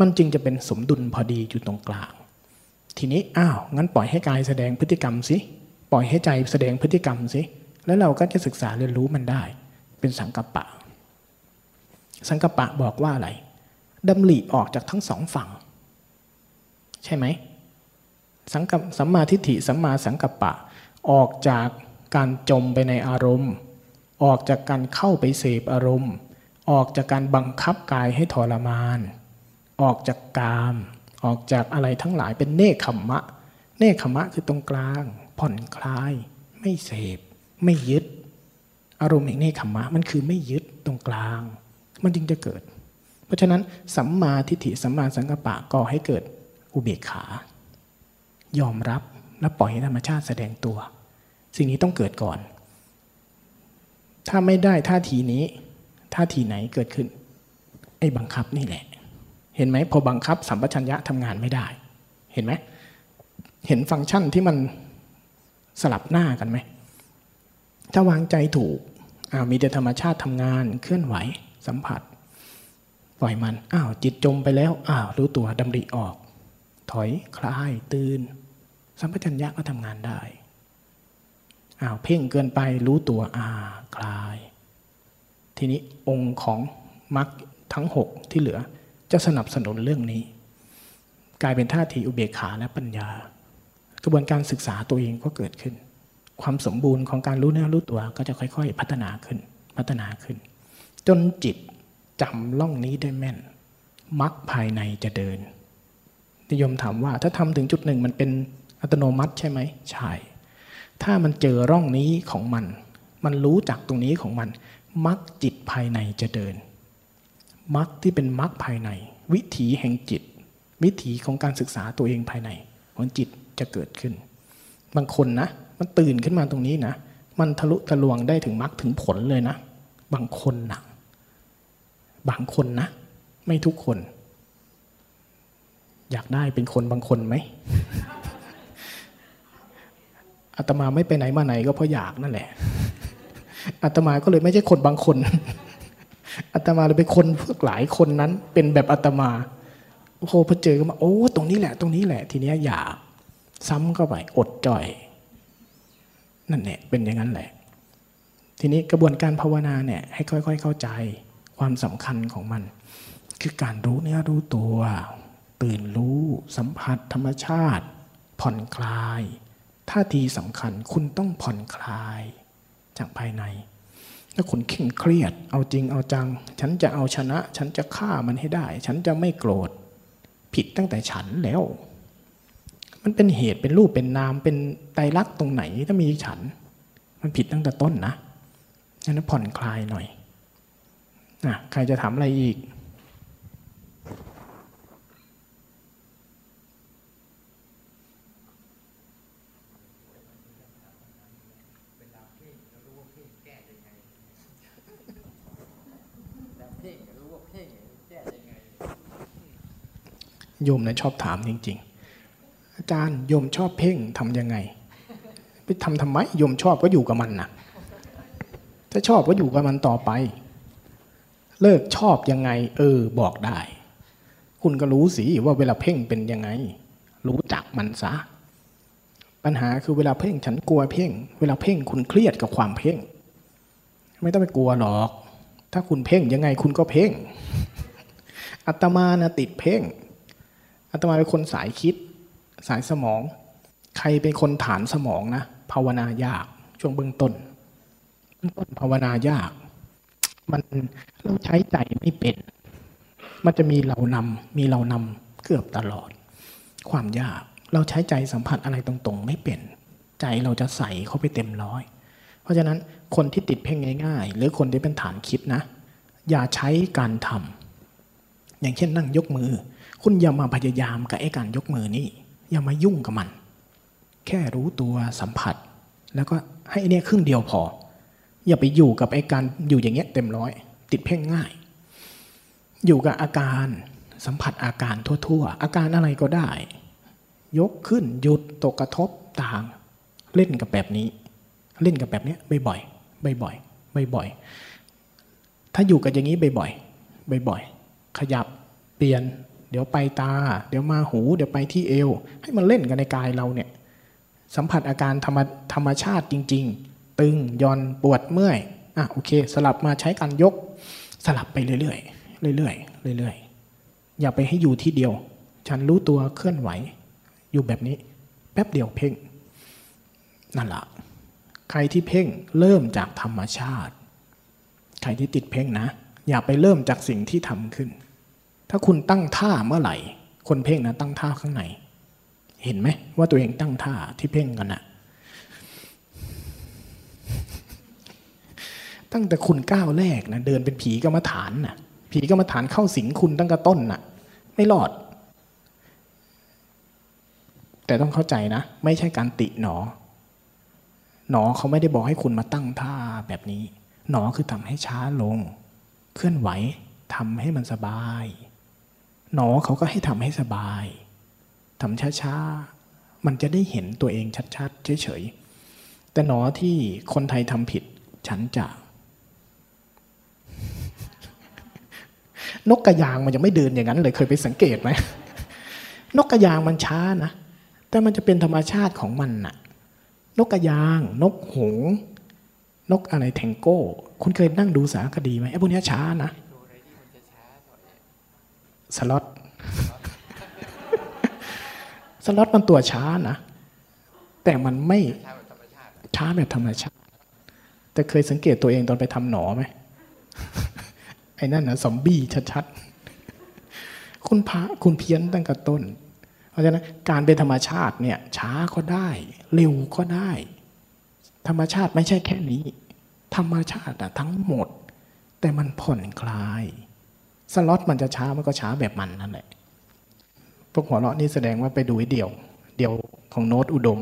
มันจึงจะเป็นสมดุลพอดีอยู่ตรงกลาง ทีนี้อ้าวงั้นปล่อยให้กายแสดงพฤติกรรมสิปล่อยให้ใจแสดงพฤติกรรมสิแล้วเราก็จะศึกษาเรียนรู้มันได้ เป็นสังกัปปะ สังกัปปะบอกว่าอะไรดำริออกจากทั้งสองฝั่ง ใช่ไหมสังกัปสัมมาทิฏฐิสัมมาสังกัปปะ ออกจากการจมไปในอารมณ์ ออกจากการเข้าไปเสพอารมณ์ ออกจากการบังคับกายให้ทรมาน ออกจากกาม ออกจากอะไรทั้งหลายเป็นเนคขมมะ เนคขมมะคือตรงกลาง ผ่อนคลาย ไม่เสพ ไม่ยึด อารมณ์แห่งเนคขมมะ มันคือไม่ยึดตรงกลาง มันจึงจะเกิด เพราะฉะนั้นสัมมาทิฏฐิสัมมาสังกัปปะก่อให้เกิดอุเบกขา ยอมรับและปล่อยให้ธรรมชาติแสดงตัว สิ่งนี้ต้องเกิดก่อน ถ้าไม่ได้ท่าทีนี้ท่าทีไหนเกิดขึ้น ไอ้บังคับนี่แหละ เห็นไหมพอบังคับสัมปชัญญะทำงานไม่ได้ เห็นไหมเห็นฟังก์ชันที่มันสลับหน้ากันไหมถ้าวางใจถูกมีแต่ธรรมชาติทำงานเคลื่อนไหวสัมผัส ปล่อยมันอ้าวจิตจมไปแล้วอ้าวรู้ตัวดำริออก ถอยคลายตื่นสัมปชัญญะก็ทำงานได้อ้าวเพ่งเกินไปรู้ตัวอ่าคลาย ทีนี้องค์ของมรรคทั้งหกที่เหลือ จะสนับสนุนเรื่องนี้ กลายเป็นท่าทีอุเบกขาและปัญญา กระบวนการศึกษาตัวเองก็เกิดขึ้น ความสมบูรณ์ของการรู้เนื้อรู้ตัวก็จะค่อย ๆ พัฒนาขึ้นพัฒนาขึ้น จนจิตจำล่องนี้ได้แม่นมรรคภายในจะเดินนิยมถามว่าถ้าทำถึงจุดหนึ่งมันเป็นอัตโนมัติใช่ไหมใช่ถ้ามันเจอร่องนี้ของมัน มันรู้จักตรงนี้ของมันมรรคจิตภายในจะเดิน มรรคที่เป็นมรรคภายใน วิถีแห่งจิต วิถีของการศึกษาตัวเองภายในของจิตจะเกิดขึ้น บางคนนะมันตื่นขึ้นมาตรงนี้นะ มันทะลุทะลวงได้ถึงมรรคถึงผลเลยนะ บางคนนะบางคนนะ ไม่ทุกคน อยากได้เป็นคนบางคนไหมอาตมาไม่ไปไหนมาไหนก็เพราะอยากนั่นแหละอาตมาก็เลยไม่ใช่คนบางคน อาตมาเลยเป็นคนพวกหลายคนนั้น เป็นแบบอาตมาโอ้โหพอเจอก็มาโอ้ตรงนี้แหละ ตรงนี้แหละ ทีนี้อยากซ้ำเข้าไปอดจ่อย นั่นแหละเป็นอย่างนั้นแหละ ทีนี้กระบวนการภาวนาเนี่ยให้ค่อยๆเข้าใจความสำคัญของมัน คือการรู้เนื้อรู้ตัว ตื่นรู้สัมผัสธรรมชาติ ผ่อนคลายท่าทีสำคัญคุณต้องผ่อนคลายจากภายใน ถ้าคุณเคร่งเครียด เอาจริงเอาจัง ฉันจะเอาชนะ ฉันจะฆ่ามันให้ได้ ฉันจะไม่โกรธ ผิดตั้งแต่ฉันแล้ว มันเป็นเหตุเป็นรูปเป็นนามเป็นไตรลักษณ์ตรงไหนถ้ามีฉัน มันผิดตั้งแต่ต้นนะฉะนั้นผ่อนคลายหน่อยนะใครจะถามอะไรอีก โยมนะชอบถามจริง ๆ อาจารย์โยมชอบเพ่งทำยังไง ไปทำทำไมโยมชอบก็อยู่กับมันนะถ้าชอบก็อยู่กับมันต่อไป เลิกชอบยังไง เออ บอกได้ คุณก็รู้สิว่าเวลาเพ่งเป็นยังไง รู้จักมันซะปัญหาคือเวลาเพ่งฉันกลัวเพ่ง เวลาเพ่งคุณเครียดกับความเพ่ง ไม่ต้องไปกลัวหรอก ถ้าคุณเพ่งยังไงคุณก็เพ่ง อัตมานะติดเพ่ง อาตมาเป็นคนสายคิด สายสมอง ใครเป็นคนฐานสมองนะภาวนายากช่วงเบื้องต้นเบื้องต้นภาวนายาก มันเราใช้ใจไม่เป็น มันจะมีเรานำมีเรานำเกือบตลอด ความยากเราใช้ใจสัมผัสอะไรตรงๆ ไม่เป็น ใจเราจะใส่เข้าไปเต็มร้อย เพราะฉะนั้นคนที่ติดเพ่งง่ายๆ หรือคนที่เป็นฐานคิดนะ อย่าใช้การทำอย่างเช่นนั่งยกมือ คุณอย่ามาพยายามกับไอ้การยกมือนี่อย่ามายุ่งกับมัน แค่รู้ตัวสัมผัส แล้วก็ให้เนี่ยครึ่งเดียวพอ อย่าไปอยู่กับไอ้การอยู่อย่างเงี้ยเต็มร้อย ติดเพ่งง่าย อยู่กับอาการสัมผัสอาการทั่ว ๆ อาการอะไรก็ได้ ยกขึ้นหยุดตกกระทบต่าง เล่นกับแบบนี้ เล่นกับแบบเนี้ยบ่อยๆบ่อยๆบ่อยๆถ้าอยู่กับอย่างนี้บ่อยๆบ่อยๆขยับเปลี่ยน ดี๋ยวไปตา เดี๋ยวมาหู เดี๋ยวไปที่เอว ให้มันเล่นกันในกายเราเนี่ย สัมผัสอาการธรรมธรรมชาติจริง ๆ ตึงย่อนปวดเมื่อยอะโอเค สลับมาใช้การยก สลับไปเรื่อยๆเรื่อยๆเรื่อยๆอย่าไปให้อยู่ที่เดียว ฉันรู้ตัวเคลื่อนไหว อยู่แบบนี้ แป๊บเดียวเพ่ง นั่นละใครที่เพ่งเริ่มจากธรรมชาติ ใครที่ติดเพ่งนะ อย่าไปเริ่มจากสิ่งที่ทำขึ้น ถ้าคุณตั้งท่าเมื่อไหร่ คนเพ่งนะตั้งท่าข้างใน เห็นไหมว่าตัวเองตั้งท่าที่เพ่งกันนะตั้งแต่คุณก้าวแรกนะเดินเป็นผีกรรมฐานนะผีกรรมฐานเข้าสิงคุณตั้งแต่ต้นนะไม่รอด แต่ต้องเข้าใจนะ ไม่ใช่การติหนอ หนอเขาไม่ได้บอกให้คุณมาตั้งท่าแบบนี้ หนอคือทำให้ช้าลง เคลื่อนไหวทำให้มันสบาย หนอเขาก็ให้ทำให้สบายทำช้าๆ มันจะได้เห็นตัวเองชัดๆเฉยๆ แต่หนอที่คนไทยทำผิด ฉันจะ นกกระยางมันจะไม่เดินอย่างนั้นเลยเคยไปสังเกตไหมนกกระยางมันช้านะ แต่มันจะเป็นธรรมชาติของมันน่ะ นกกระยาง นกหงส์นกอะไรแทงโก้ คุณเคยนั่งดูสารคดีไหมไอ้พวกนี้ช้านะ สล็อตสล็อตมันตัวช้านะ แต่มันไม่ช้าแบบธรรมชาติ แต่เคยสังเกตตัวเองตอนไปทำหนอไหมไอ้นั่นนะซอมบี้ชัดๆ คุณพระคุณเพี้ยนตั้งแต่ต้น เพราะฉะนั้นการเป็นธรรมชาติเนี่ย ช้าก็ได้ เร็วก็ได้ ธรรมชาติไม่ใช่แค่นี้ ธรรมชาติอะทั้งหมด แต่มันผ่อนคลาย สล็อตมันจะช้ามันก็ช้าแบบมันนั่นแหละพวกหัวเราะนี่แสดงว่าไปดูไอ้เดี่ยว เดี่ยวของโน้ตอุดม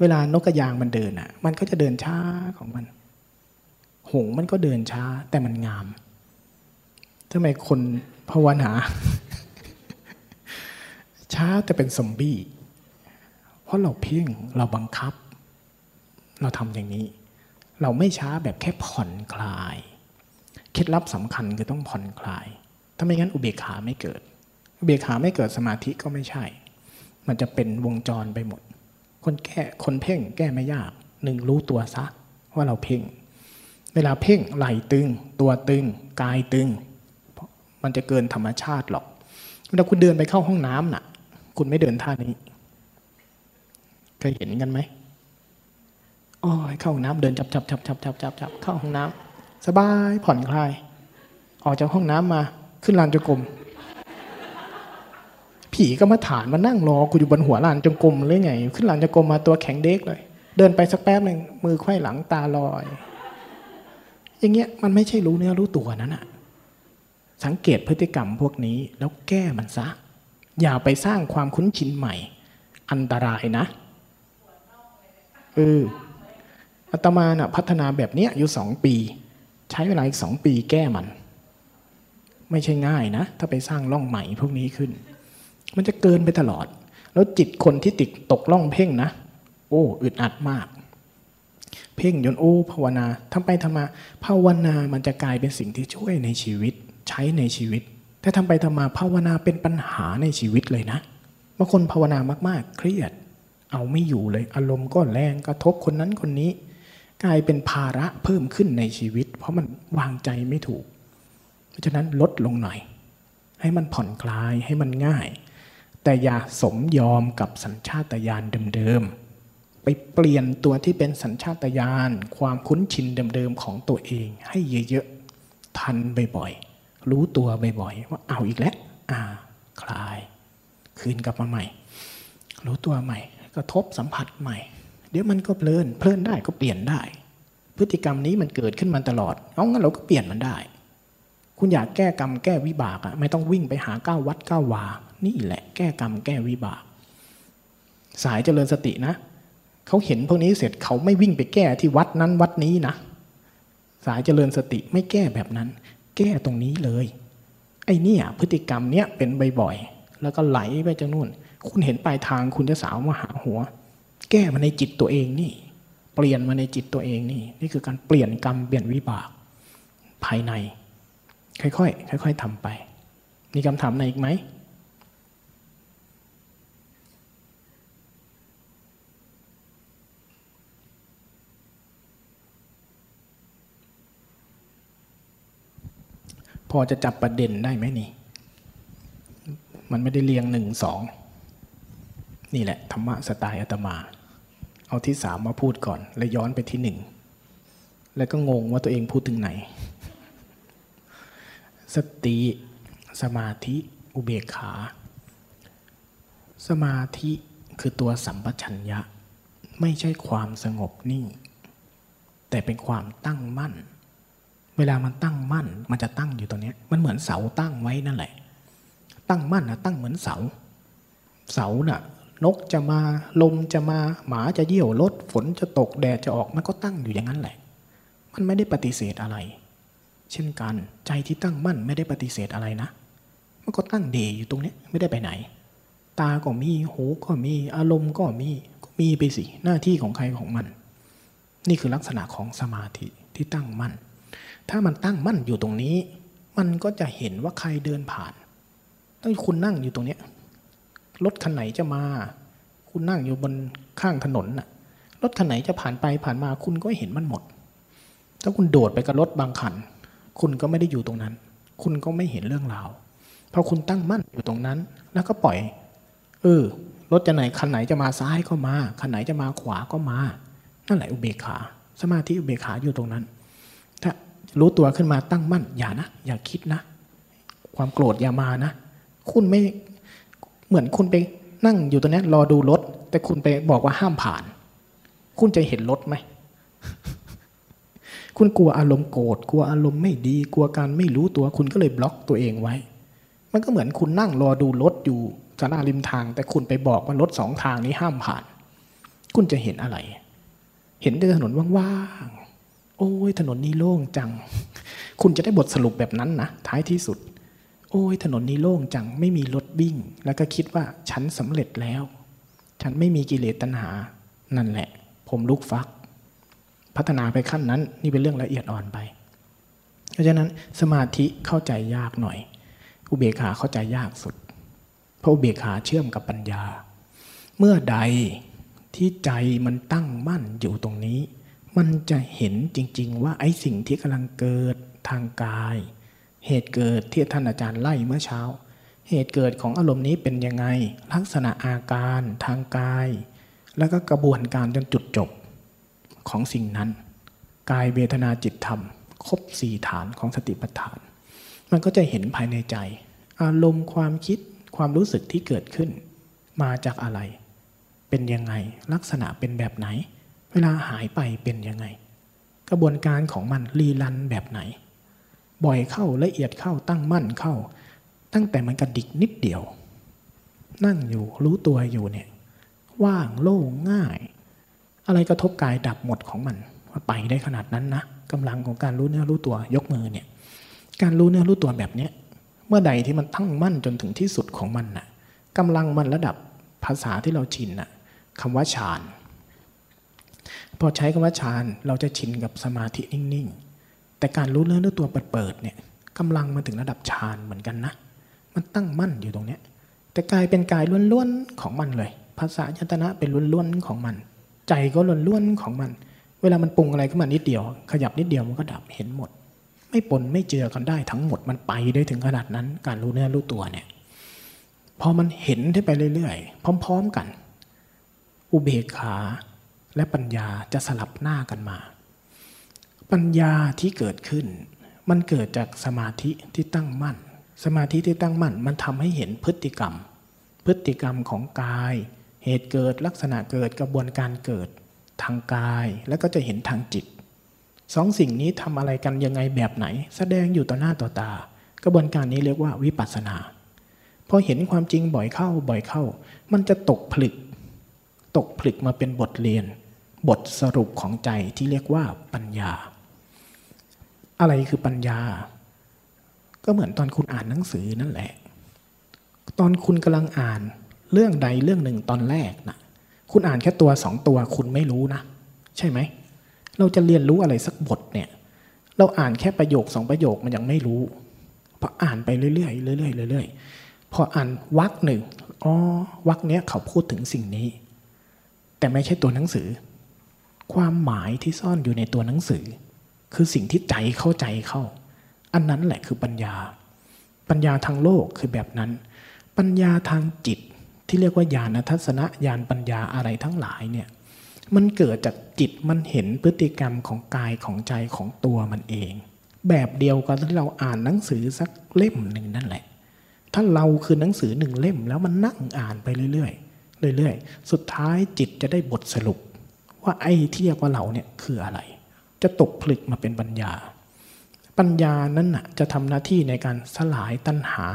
เวลานกกระยางมันเดินอะ มันก็จะเดินช้าของมัน หงมันก็เดินช้าแต่มันงามทำไมคนภาวนาช้าแต่เป็นซอมบี้ เพราะเราเพ่งเราบังคับ เราทำอย่างนี้ เราไม่ช้าแบบแค่ผ่อนคลาย ล็ดลับสำคัญคือต้องผ่อนคลาย ถ้าไม่งั้นอุเบกขาไม่เกิด อุเบกขาไม่เกิดสมาธิก็ไม่ใช่ มันจะเป็นวงจรไปหมด คนแก้คนเพ่งแก้ไม่ยากหนึ่งรู้ตัวซะว่าเราเพ่ง เวลาเพ่งไหลตึง ตัวตึง กายตึง มันจะเกินธรรมชาติหรอกเวลาคุณเดินไปเข้าห้องน้ำน่ะ คุณไม่เดินท่านี้เคยเห็นกันไหมอ๋อเข้าห้องน้ำเดินจับจับจับจับจับจับจับเข้าห้องน้ำ สบายผ่อนคลาย ออกจากห้องน้ำมา ขึ้นลานจงกรมผีผีก็มาฐานมานั่งรอกูอยู่บนหัวลานจงกรมเลยไง ขึ้นลานจงกรมมาตัวแข็งเด็กเลย เดินไปสักแป๊บหนึ่งมือไขว้หลังตาลอย อย่างเงี้ยมันไม่ใช่รู้เนื้อรู้ตัวนั่นอะสังเกตพฤติกรรมพวกนี้แล้วแก้มันซะ อย่าไปสร้างความคุ้นชินใหม่ อันตรายนะเอออาตมาน่ะพัฒนาแบบเนี้ยอยู่สองปี ใช้เวลาอีกสองปีแก้มัน ไม่ใช่ง่ายนะ ถ้าไปสร้างร่องใหม่พวกนี้ขึ้น มันจะเกินไปตลอด แล้วจิตคนที่ติดตกล่องเพ่งนะ โอ้อึดอัดมาก เพ่งยนโอ้ภาวนาทำไปทำมาภาวนามันจะกลายเป็นสิ่งที่ช่วยในชีวิต ใช้ในชีวิต แต่ทำไปทำมาภาวนาเป็นปัญหาในชีวิตเลยนะบางคนภาวนามากๆ เครียด เอาไม่อยู่เลยอารมณ์ก็แรงกระทบคนนั้นคนนี้ กลายเป็นภาระเพิ่มขึ้นในชีวิต เพราะมันวางใจไม่ถูก เพราะฉะนั้นลดลงหน่อย ให้มันผ่อนคลายให้มันง่าย แต่อย่าสมยอมกับสัญชาตญาณเดิมๆไปเปลี่ยนตัวที่เป็นสัญชาตญาณความคุ้นชินเดิมๆของตัวเอง ให้เยอะๆทันบ่อยๆรู้ตัวบ่อยๆว่าเอาอีกแล้วอ่าคลาย คืนกลับมาใหม่ รู้ตัวใหม่กระทบสัมผัสใหม่ เดี๋ยวมันก็เพลิน เพลินได้ก็เปลี่ยนได้ พฤติกรรมนี้มันเกิดขึ้นมาตลอด เอางั้นเราก็เปลี่ยนมันได้ คุณอยากแก้กรรมแก้วิบากอะไม่ต้องวิ่งไปหาก้าวัดก้าวา นี่แหละแก้กรรมแก้วิบาก สายเจริญสตินะเขาเห็นพวกนี้เสร็จเขาไม่วิ่งไปแก้ที่วัดนั้นวัดนี้นะ สายเจริญสติไม่แก้แบบนั้น แก้ตรงนี้เลย ไอ้เนี่ยพฤติกรรมเนี้ยเป็นบ่อยๆแล้วก็ไหลไปจากนู่น คุณเห็นปลายทางคุณจะสาวมาหาหัว แก้มาในจิตตัวเองนี่ เปลี่ยนมาในจิตตัวเองนี่ นี่คือการเปลี่ยนกรรมเปลี่ยนวิบากภายใน ค่อยๆค่อยๆทำไป มีคำถามไหนอีกไหมพอจะจับประเด็นได้ไหมนี่ มันไม่ได้เรียงหนึ่งสอง นี่แหละ ธรรมะสไตล์อาตมา เอาที่สามมาพูดก่อน แล้วย้อนไปที่หนึ่งแล้วก็งงว่าตัวเองพูดถึงไหน สติ สมาธิอุเบกขา สมาธิคือตัวสัมปชัญญะ ไม่ใช่ความสงบนิ่ง แต่เป็นความตั้งมั่น เวลามันตั้งมั่น มันจะตั้งอยู่ตรงนี้มันเหมือนเสาตั้งไว้นั่นแหละ ตั้งมั่นนะตั้งเหมือนเสา เสาน่ะ นกจะมาลมจะมาหมาจะเยี่ยวรถฝนจะตกแดดจะออกมันก็ตั้งอยู่อย่างนั้นแหละ มันไม่ได้ปฏิเสธอะไร เช่นกันใจที่ตั้งมั่นไม่ได้ปฏิเสธอะไรนะ มันก็ตั้งเดอยู่ตรงนี้ไม่ได้ไปไหน ตาก็มีหูก็มีอารมณ์ก็มีก็มีไปสิหน้าที่ของใครของมัน นี่คือลักษณะของสมาธิที่ตั้งมั่น ถ้ามันตั้งมั่นอยู่ตรงนี้ มันก็จะเห็นว่าใครเดินผ่านถ้าคุณนั่งอยู่ตรงนี้ รถคันไหนจะมา คุณนั่งอยู่บนข้างถนนน่ะรถคันไหนจะผ่านไปผ่านมาคุณก็เห็นมันหมด ถ้าคุณโดดไปกับรถบางคัน คุณก็ไม่ได้อยู่ตรงนั้น คุณก็ไม่เห็นเรื่องราวเพอคุณตั้งมั่นอยู่ตรงนั้น แล้วก็ปล่อย เออรถจะไหนคันไหนจะมาซ้ายก็มาคันไหนจะมาขวาก็มา นั่นแหละอุเบกขา สมาธิอุเบกขาอยู่ตรงนั้น ถ้ารู้ตัวขึ้นมาตั้งมั่นอย่านะ อย่าคิดนะ ความโกรธอย่ามานะ คุณไม่ เหมือนคุณไปนั่งอยู่ตรงนี้รอดูรถ แต่คุณไปบอกว่าห้ามผ่าน คุณจะเห็นรถไหม คุณกลัวอารมณ์โกรธกลัวอารมณ์ไม่ดี กลัวการไม่รู้ตัวคุณก็เลยบล็อกตัวเองไว้ มันก็เหมือนคุณนั่งรอดูรถอยู่สนาริมทาง แต่คุณไปบอกว่ารถสองทางนี้ห้ามผ่าน คุณจะเห็นอะไร เห็นแต่ถนนว่างๆโอ้ยถนนนี้โล่งจัง คุณจะได้บทสรุปแบบนั้นนะท้ายที่สุด โอ้ยถนนนี้โล่งจังไม่มีรถวิ่ง แล้วก็คิดว่าฉันสำเร็จแล้ว ฉันไม่มีกิเลสตัณหา นั่นแหละ ผมลุกฟัก พัฒนาไปขั้นนั้น นี่เป็นเรื่องละเอียดอ่อนไป เพราะฉะนั้นสมาธิเข้าใจยากหน่อย อุเบกขาเข้าใจยากสุด เพราะอุเบกขาเชื่อมกับปัญญา เมื่อใดที่ใจมันตั้งมั่นอยู่ตรงนี้ มันจะเห็นจริง ๆ ว่าไอ้สิ่งที่กำลังเกิดทางกาย เหตุเกิดที่ท่านอาจารย์ไล่เมื่อเช้า เหตุเกิดของอารมณ์นี้เป็นยังไง ลักษณะอาการทางกาย แล้วก็กระบวนการจนจุดจบของสิ่งนั้น กายเวทนาจิตธรรม ครบสี่ฐานของสติปัฏฐาน มันก็จะเห็นภายในใจ อารมณ์ความคิดความรู้สึกที่เกิดขึ้น มาจากอะไร เป็นยังไง ลักษณะเป็นแบบไหน เวลาหายไปเป็นยังไง กระบวนการของมันรีลันแบบไหน บ่อยเข้าละเอียดเข้าตั้งมั่นเข้า ตั้งแต่มันกระดิกนิดเดียว นั่งอยู่รู้ตัวอยู่เนี่ยว่างโล่งง่าย อะไรกระทบกายดับหมดของมันว่าไปได้ขนาดนั้นนะกำลังของการรู้เนื้อรู้ตัวยกมือเนี่ยการรู้เนื้อรู้ตัวแบบเนี้ยเมื่อใดที่มันตั้งมั่นจนถึงที่สุดของมันน่ะกำลังมันระดับภาษาที่เราชินน่ะคำว่าฌานพอใช้คำว่าฌานเราจะชินกับสมาธินิ่งๆ แต่การรู้เนื้อรู้ตัวเปิดๆเนี่ยกำลังมาถึงระดับฌานเหมือนกันนะ มันตั้งมั่นอยู่ตรงเนี้ยแต่กายเป็นกายล้วนๆของมันเลย ภาษายตนะเป็นล้วนๆของมัน ใจก็ล้วนๆของมัน เวลามันปรุงอะไรขึ้นมานิดเดียว ขยับนิดเดียวมันก็ดับเห็นหมด ไม่ปนไม่เจือกันได้ทั้งหมดมันไปได้ถึงขนาดนั้น การรู้เนื้อรู้ตัวเนี่ยพอมันเห็นได้ไปเรื่อยๆ พร้อม ๆกัน อุเบกขาและปัญญาจะสลับหน้ากันมา ปัญญาที่เกิดขึ้น มันเกิดจากสมาธิที่ตั้งมั่น สมาธิที่ตั้งมั่น มันทำให้เห็นพฤติกรรม พฤติกรรมของกาย เหตุเกิดลักษณะเกิดกระบวนการเกิดทางกายแล้วก็จะเห็นทางจิตสองสิ่งนี้ทำอะไรกันยังไงแบบไหน แสดงอยู่ต่อหน้าต่อตา กระบวนการนี้เรียกว่าวิปัสสนาพอเห็นความจริงบ่อยเข้าบ่อยเข้า มันจะตกผลึก ตกผลึกมาเป็นบทเรียน บทสรุปของใจที่เรียกว่าปัญญา อะไรคือปัญญา ก็เหมือนตอนคุณอ่านหนังสือนั่นแหละ ตอนคุณกำลังอ่านเรื่องใดเรื่องหนึ่งตอนแรกนะคุณอ่านแค่ตัวสองตัวคุณไม่รู้นะ ใช่ไหม เราจะเรียนรู้อะไรสักบทเนี่ย เราอ่านแค่ประโยคสองประโยคมันยังไม่รู้พออ่านไปเรื่อยๆเรื่อยๆเรื่อยๆพออ่านวรรคหนึ่งอ๋อวรรคเนี้ยเขาพูดถึงสิ่งนี้ แต่ไม่ใช่ตัวหนังสือ ความหมายที่ซ่อนอยู่ในตัวหนังสือ คือสิ่งที่ใจเข้าใจเข้า อันนั้นแหละคือปัญญา ปัญญาทางโลกคือแบบนั้น ปัญญาทางจิตที่เรียกว่าญาณทัศนะญาณปัญญาอะไรทั้งหลายเนี่ยมันเกิดจากจิตมันเห็นพฤติกรรมของกายของใจของตัวมันเอง แบบเดียวกับที่เราอ่านหนังสือสักเล่มหนึ่งนั่นแหละ ถ้าเราคือหนังสือหนึ่งเล่มแล้วมันนั่งอ่านไปเรื่อยๆเรื่อยๆ สุดท้ายจิตจะได้บทสรุป ว่าไอ้ที่เรียกว่าเราเนี่ยคืออะไร จะตกผลึกมาเป็นปัญญา ปัญญานั้นนะจะทำหน้าที่ในการสลายตัณหา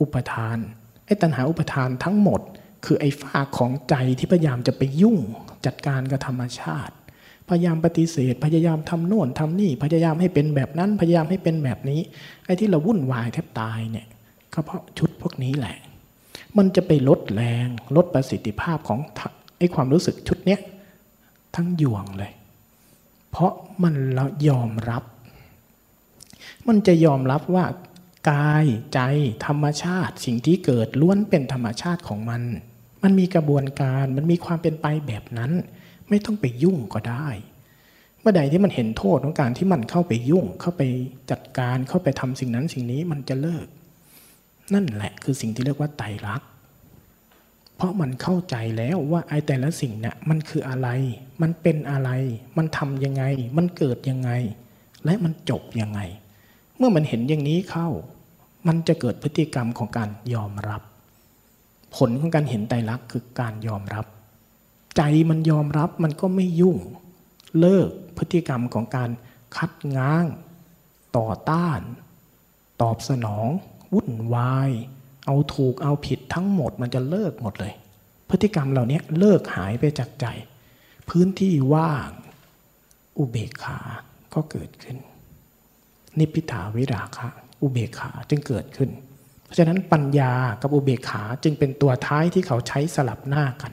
อุปทานไอ้ตัณหาอุปทานทั้งหมด คือไอ้ฝ้าของใจที่พยายามจะไปยุ่งจัดการกับธรรมชาติ พยายามปฏิเสธ พยายามทำโน่นทำนี่พยายามให้เป็นแบบนั้นพยายามให้เป็นแบบนี้ไอ้ที่เราวุ่นวายแทบตายเนี่ยก็เพราะชุดพวกนี้แหละ มันจะไปลดแรงลดประสิทธิภาพของไอ้ความรู้สึกชุดเนี้ยทั้งยวงเลย เพราะมันเรายอมรับ มันจะยอมรับว่ากายใจธรรมชาติ สิ่งที่เกิดล้วนเป็นธรรมชาติของมัน มันมีกระบวนการมันมีความเป็นไปแบบนั้น ไม่ต้องไปยุ่งก็ได้ เมื่อใดที่มันเห็นโทษของการที่มันเข้าไปยุ่ง เข้าไปจัดการเข้าไปทำสิ่งนั้นสิ่งนี้มันจะเลิก นั่นแหละคือสิ่งที่เรียกว่าไตรลักษณ์เพราะมันเข้าใจแล้วว่าไอ้แต่ละสิ่งเนี่ยมันคืออะไร มันเป็นอะไร มันทำยังไง มันเกิดยังไง และมันจบยังไง เมื่อมันเห็นอย่างนี้เข้า มันจะเกิดพฤติกรรมของการยอมรับ ผลของการเห็นไตรลักษณ์คือการยอมรับ ใจมันยอมรับมันก็ไม่ยุ่ง เลิกพฤติกรรมของการคัดง้าง ต่อต้าน ตอบสนอง วุ่นวาย เอาถูกเอาผิดทั้งหมดมันจะเลิกหมดเลย พฤติกรรมเหล่านี้เลิกหายไปจากใจ พื้นที่ว่าง อุเบกขาก็เกิดขึ้น นิพพิทาวิราคะ อุเบกขาจึงเกิดขึ้น เพราะฉะนั้นปัญญากับอุเบกขาจึงเป็นตัวท้ายที่เขาใช้สลับหน้ากัน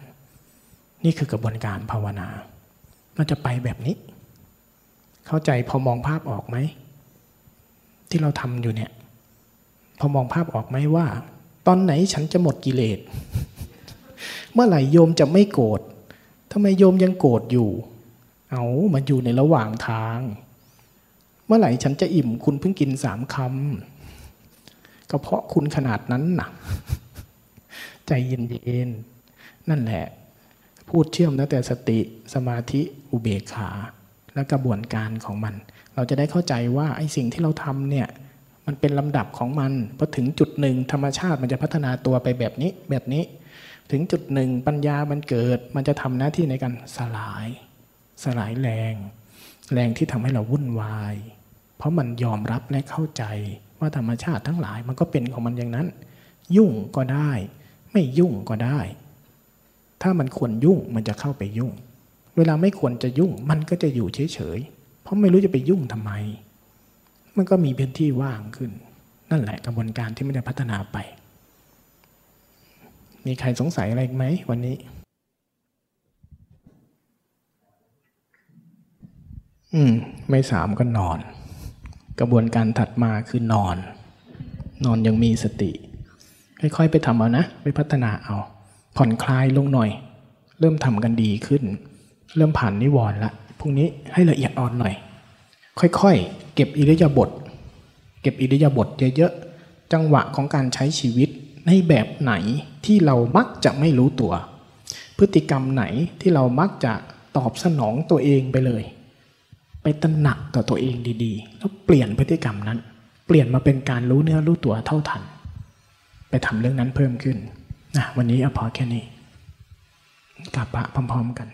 นี่คือกระบวนการภาวนา มันจะไปแบบนี้ เข้าใจพอมองภาพออกไหม ที่เราทำอยู่เนี่ยพอมองภาพออกไหมว่า ตอนไหนฉันจะหมดกิเลส เมื่อไหร่โยมจะไม่โกรธ ทำไมโยมยังโกรธอยู่ เอามันอยู่ในระหว่างทาง เมื่อไหร่ฉันจะอิ่มคุณเพิ่งกินสามคำก็เพราะคุณขนาดนั้นนะใจเย็นๆนั่นแหละ พูดเชื่อมตั้งแต่สติสมาธิอุเบกขา และกระบวนการของมัน เราจะได้เข้าใจว่าไอ้สิ่งที่เราทำเนี่ยมมันเป็นลำดับของมันพอถึงจุดหนึ่งธรรมชาติมันจะพัฒนาตัวไปแบบนี้แบบนี้ ถึงจุดหนึ่งปัญญามันเกิด มันจะทำหน้าที่ในการสลาย สลายแรง แรงที่ทำให้เราวุ่นวาย เพราะมันยอมรับและเข้าใจว่าธรรมชาติทั้งหลายมันก็เป็นของมันอย่างนั้น ยุ่งก็ได้ ไม่ยุ่งก็ได้ ถ้ามันควรยุ่งมันจะเข้าไปยุ่ง เวลาไม่ควรจะยุ่งมันก็จะอยู่เฉยๆเพราะไม่รู้จะไปยุ่งทำไม มันก็มีพื้นที่ว่างขึ้น นั่นแหละกระบวนการที่ไม่ได้พัฒนาไป มีใครสงสัยอะไรอีกไหมวันนี้ อืม ไม่สามก็นอน กระบวนการถัดมาคือนอน นอนยังมีสติ ค่อยๆ ไปทำเอานะ ไปพัฒนาเอา ผ่อนคลายลงหน่อย เริ่มทำกันดีขึ้น เริ่มผ่านนิวรณ์ละพรุ่งนี้ให้ละเอียดอ่อนหน่อย ค่อยๆ เก็บอิริยาบถเก็บอิริยาบถเยอะๆ จังหวะของการใช้ชีวิต ในแบบไหนที่เรามักจะไม่รู้ตัว พฤติกรรมไหนที่เรามักจะตอบสนองตัวเองไปเลย ไปตระหนักต่อตัวเองดีๆ แล้วเปลี่ยนพฤติกรรมนั้น เปลี่ยนมาเป็นการรู้เนื้อรู้ตัวเท่าทัน ไปทำเรื่องนั้นเพิ่มขึ้นนะวันนี้เอาพอแค่นี้กลับพระพร้อมๆกัน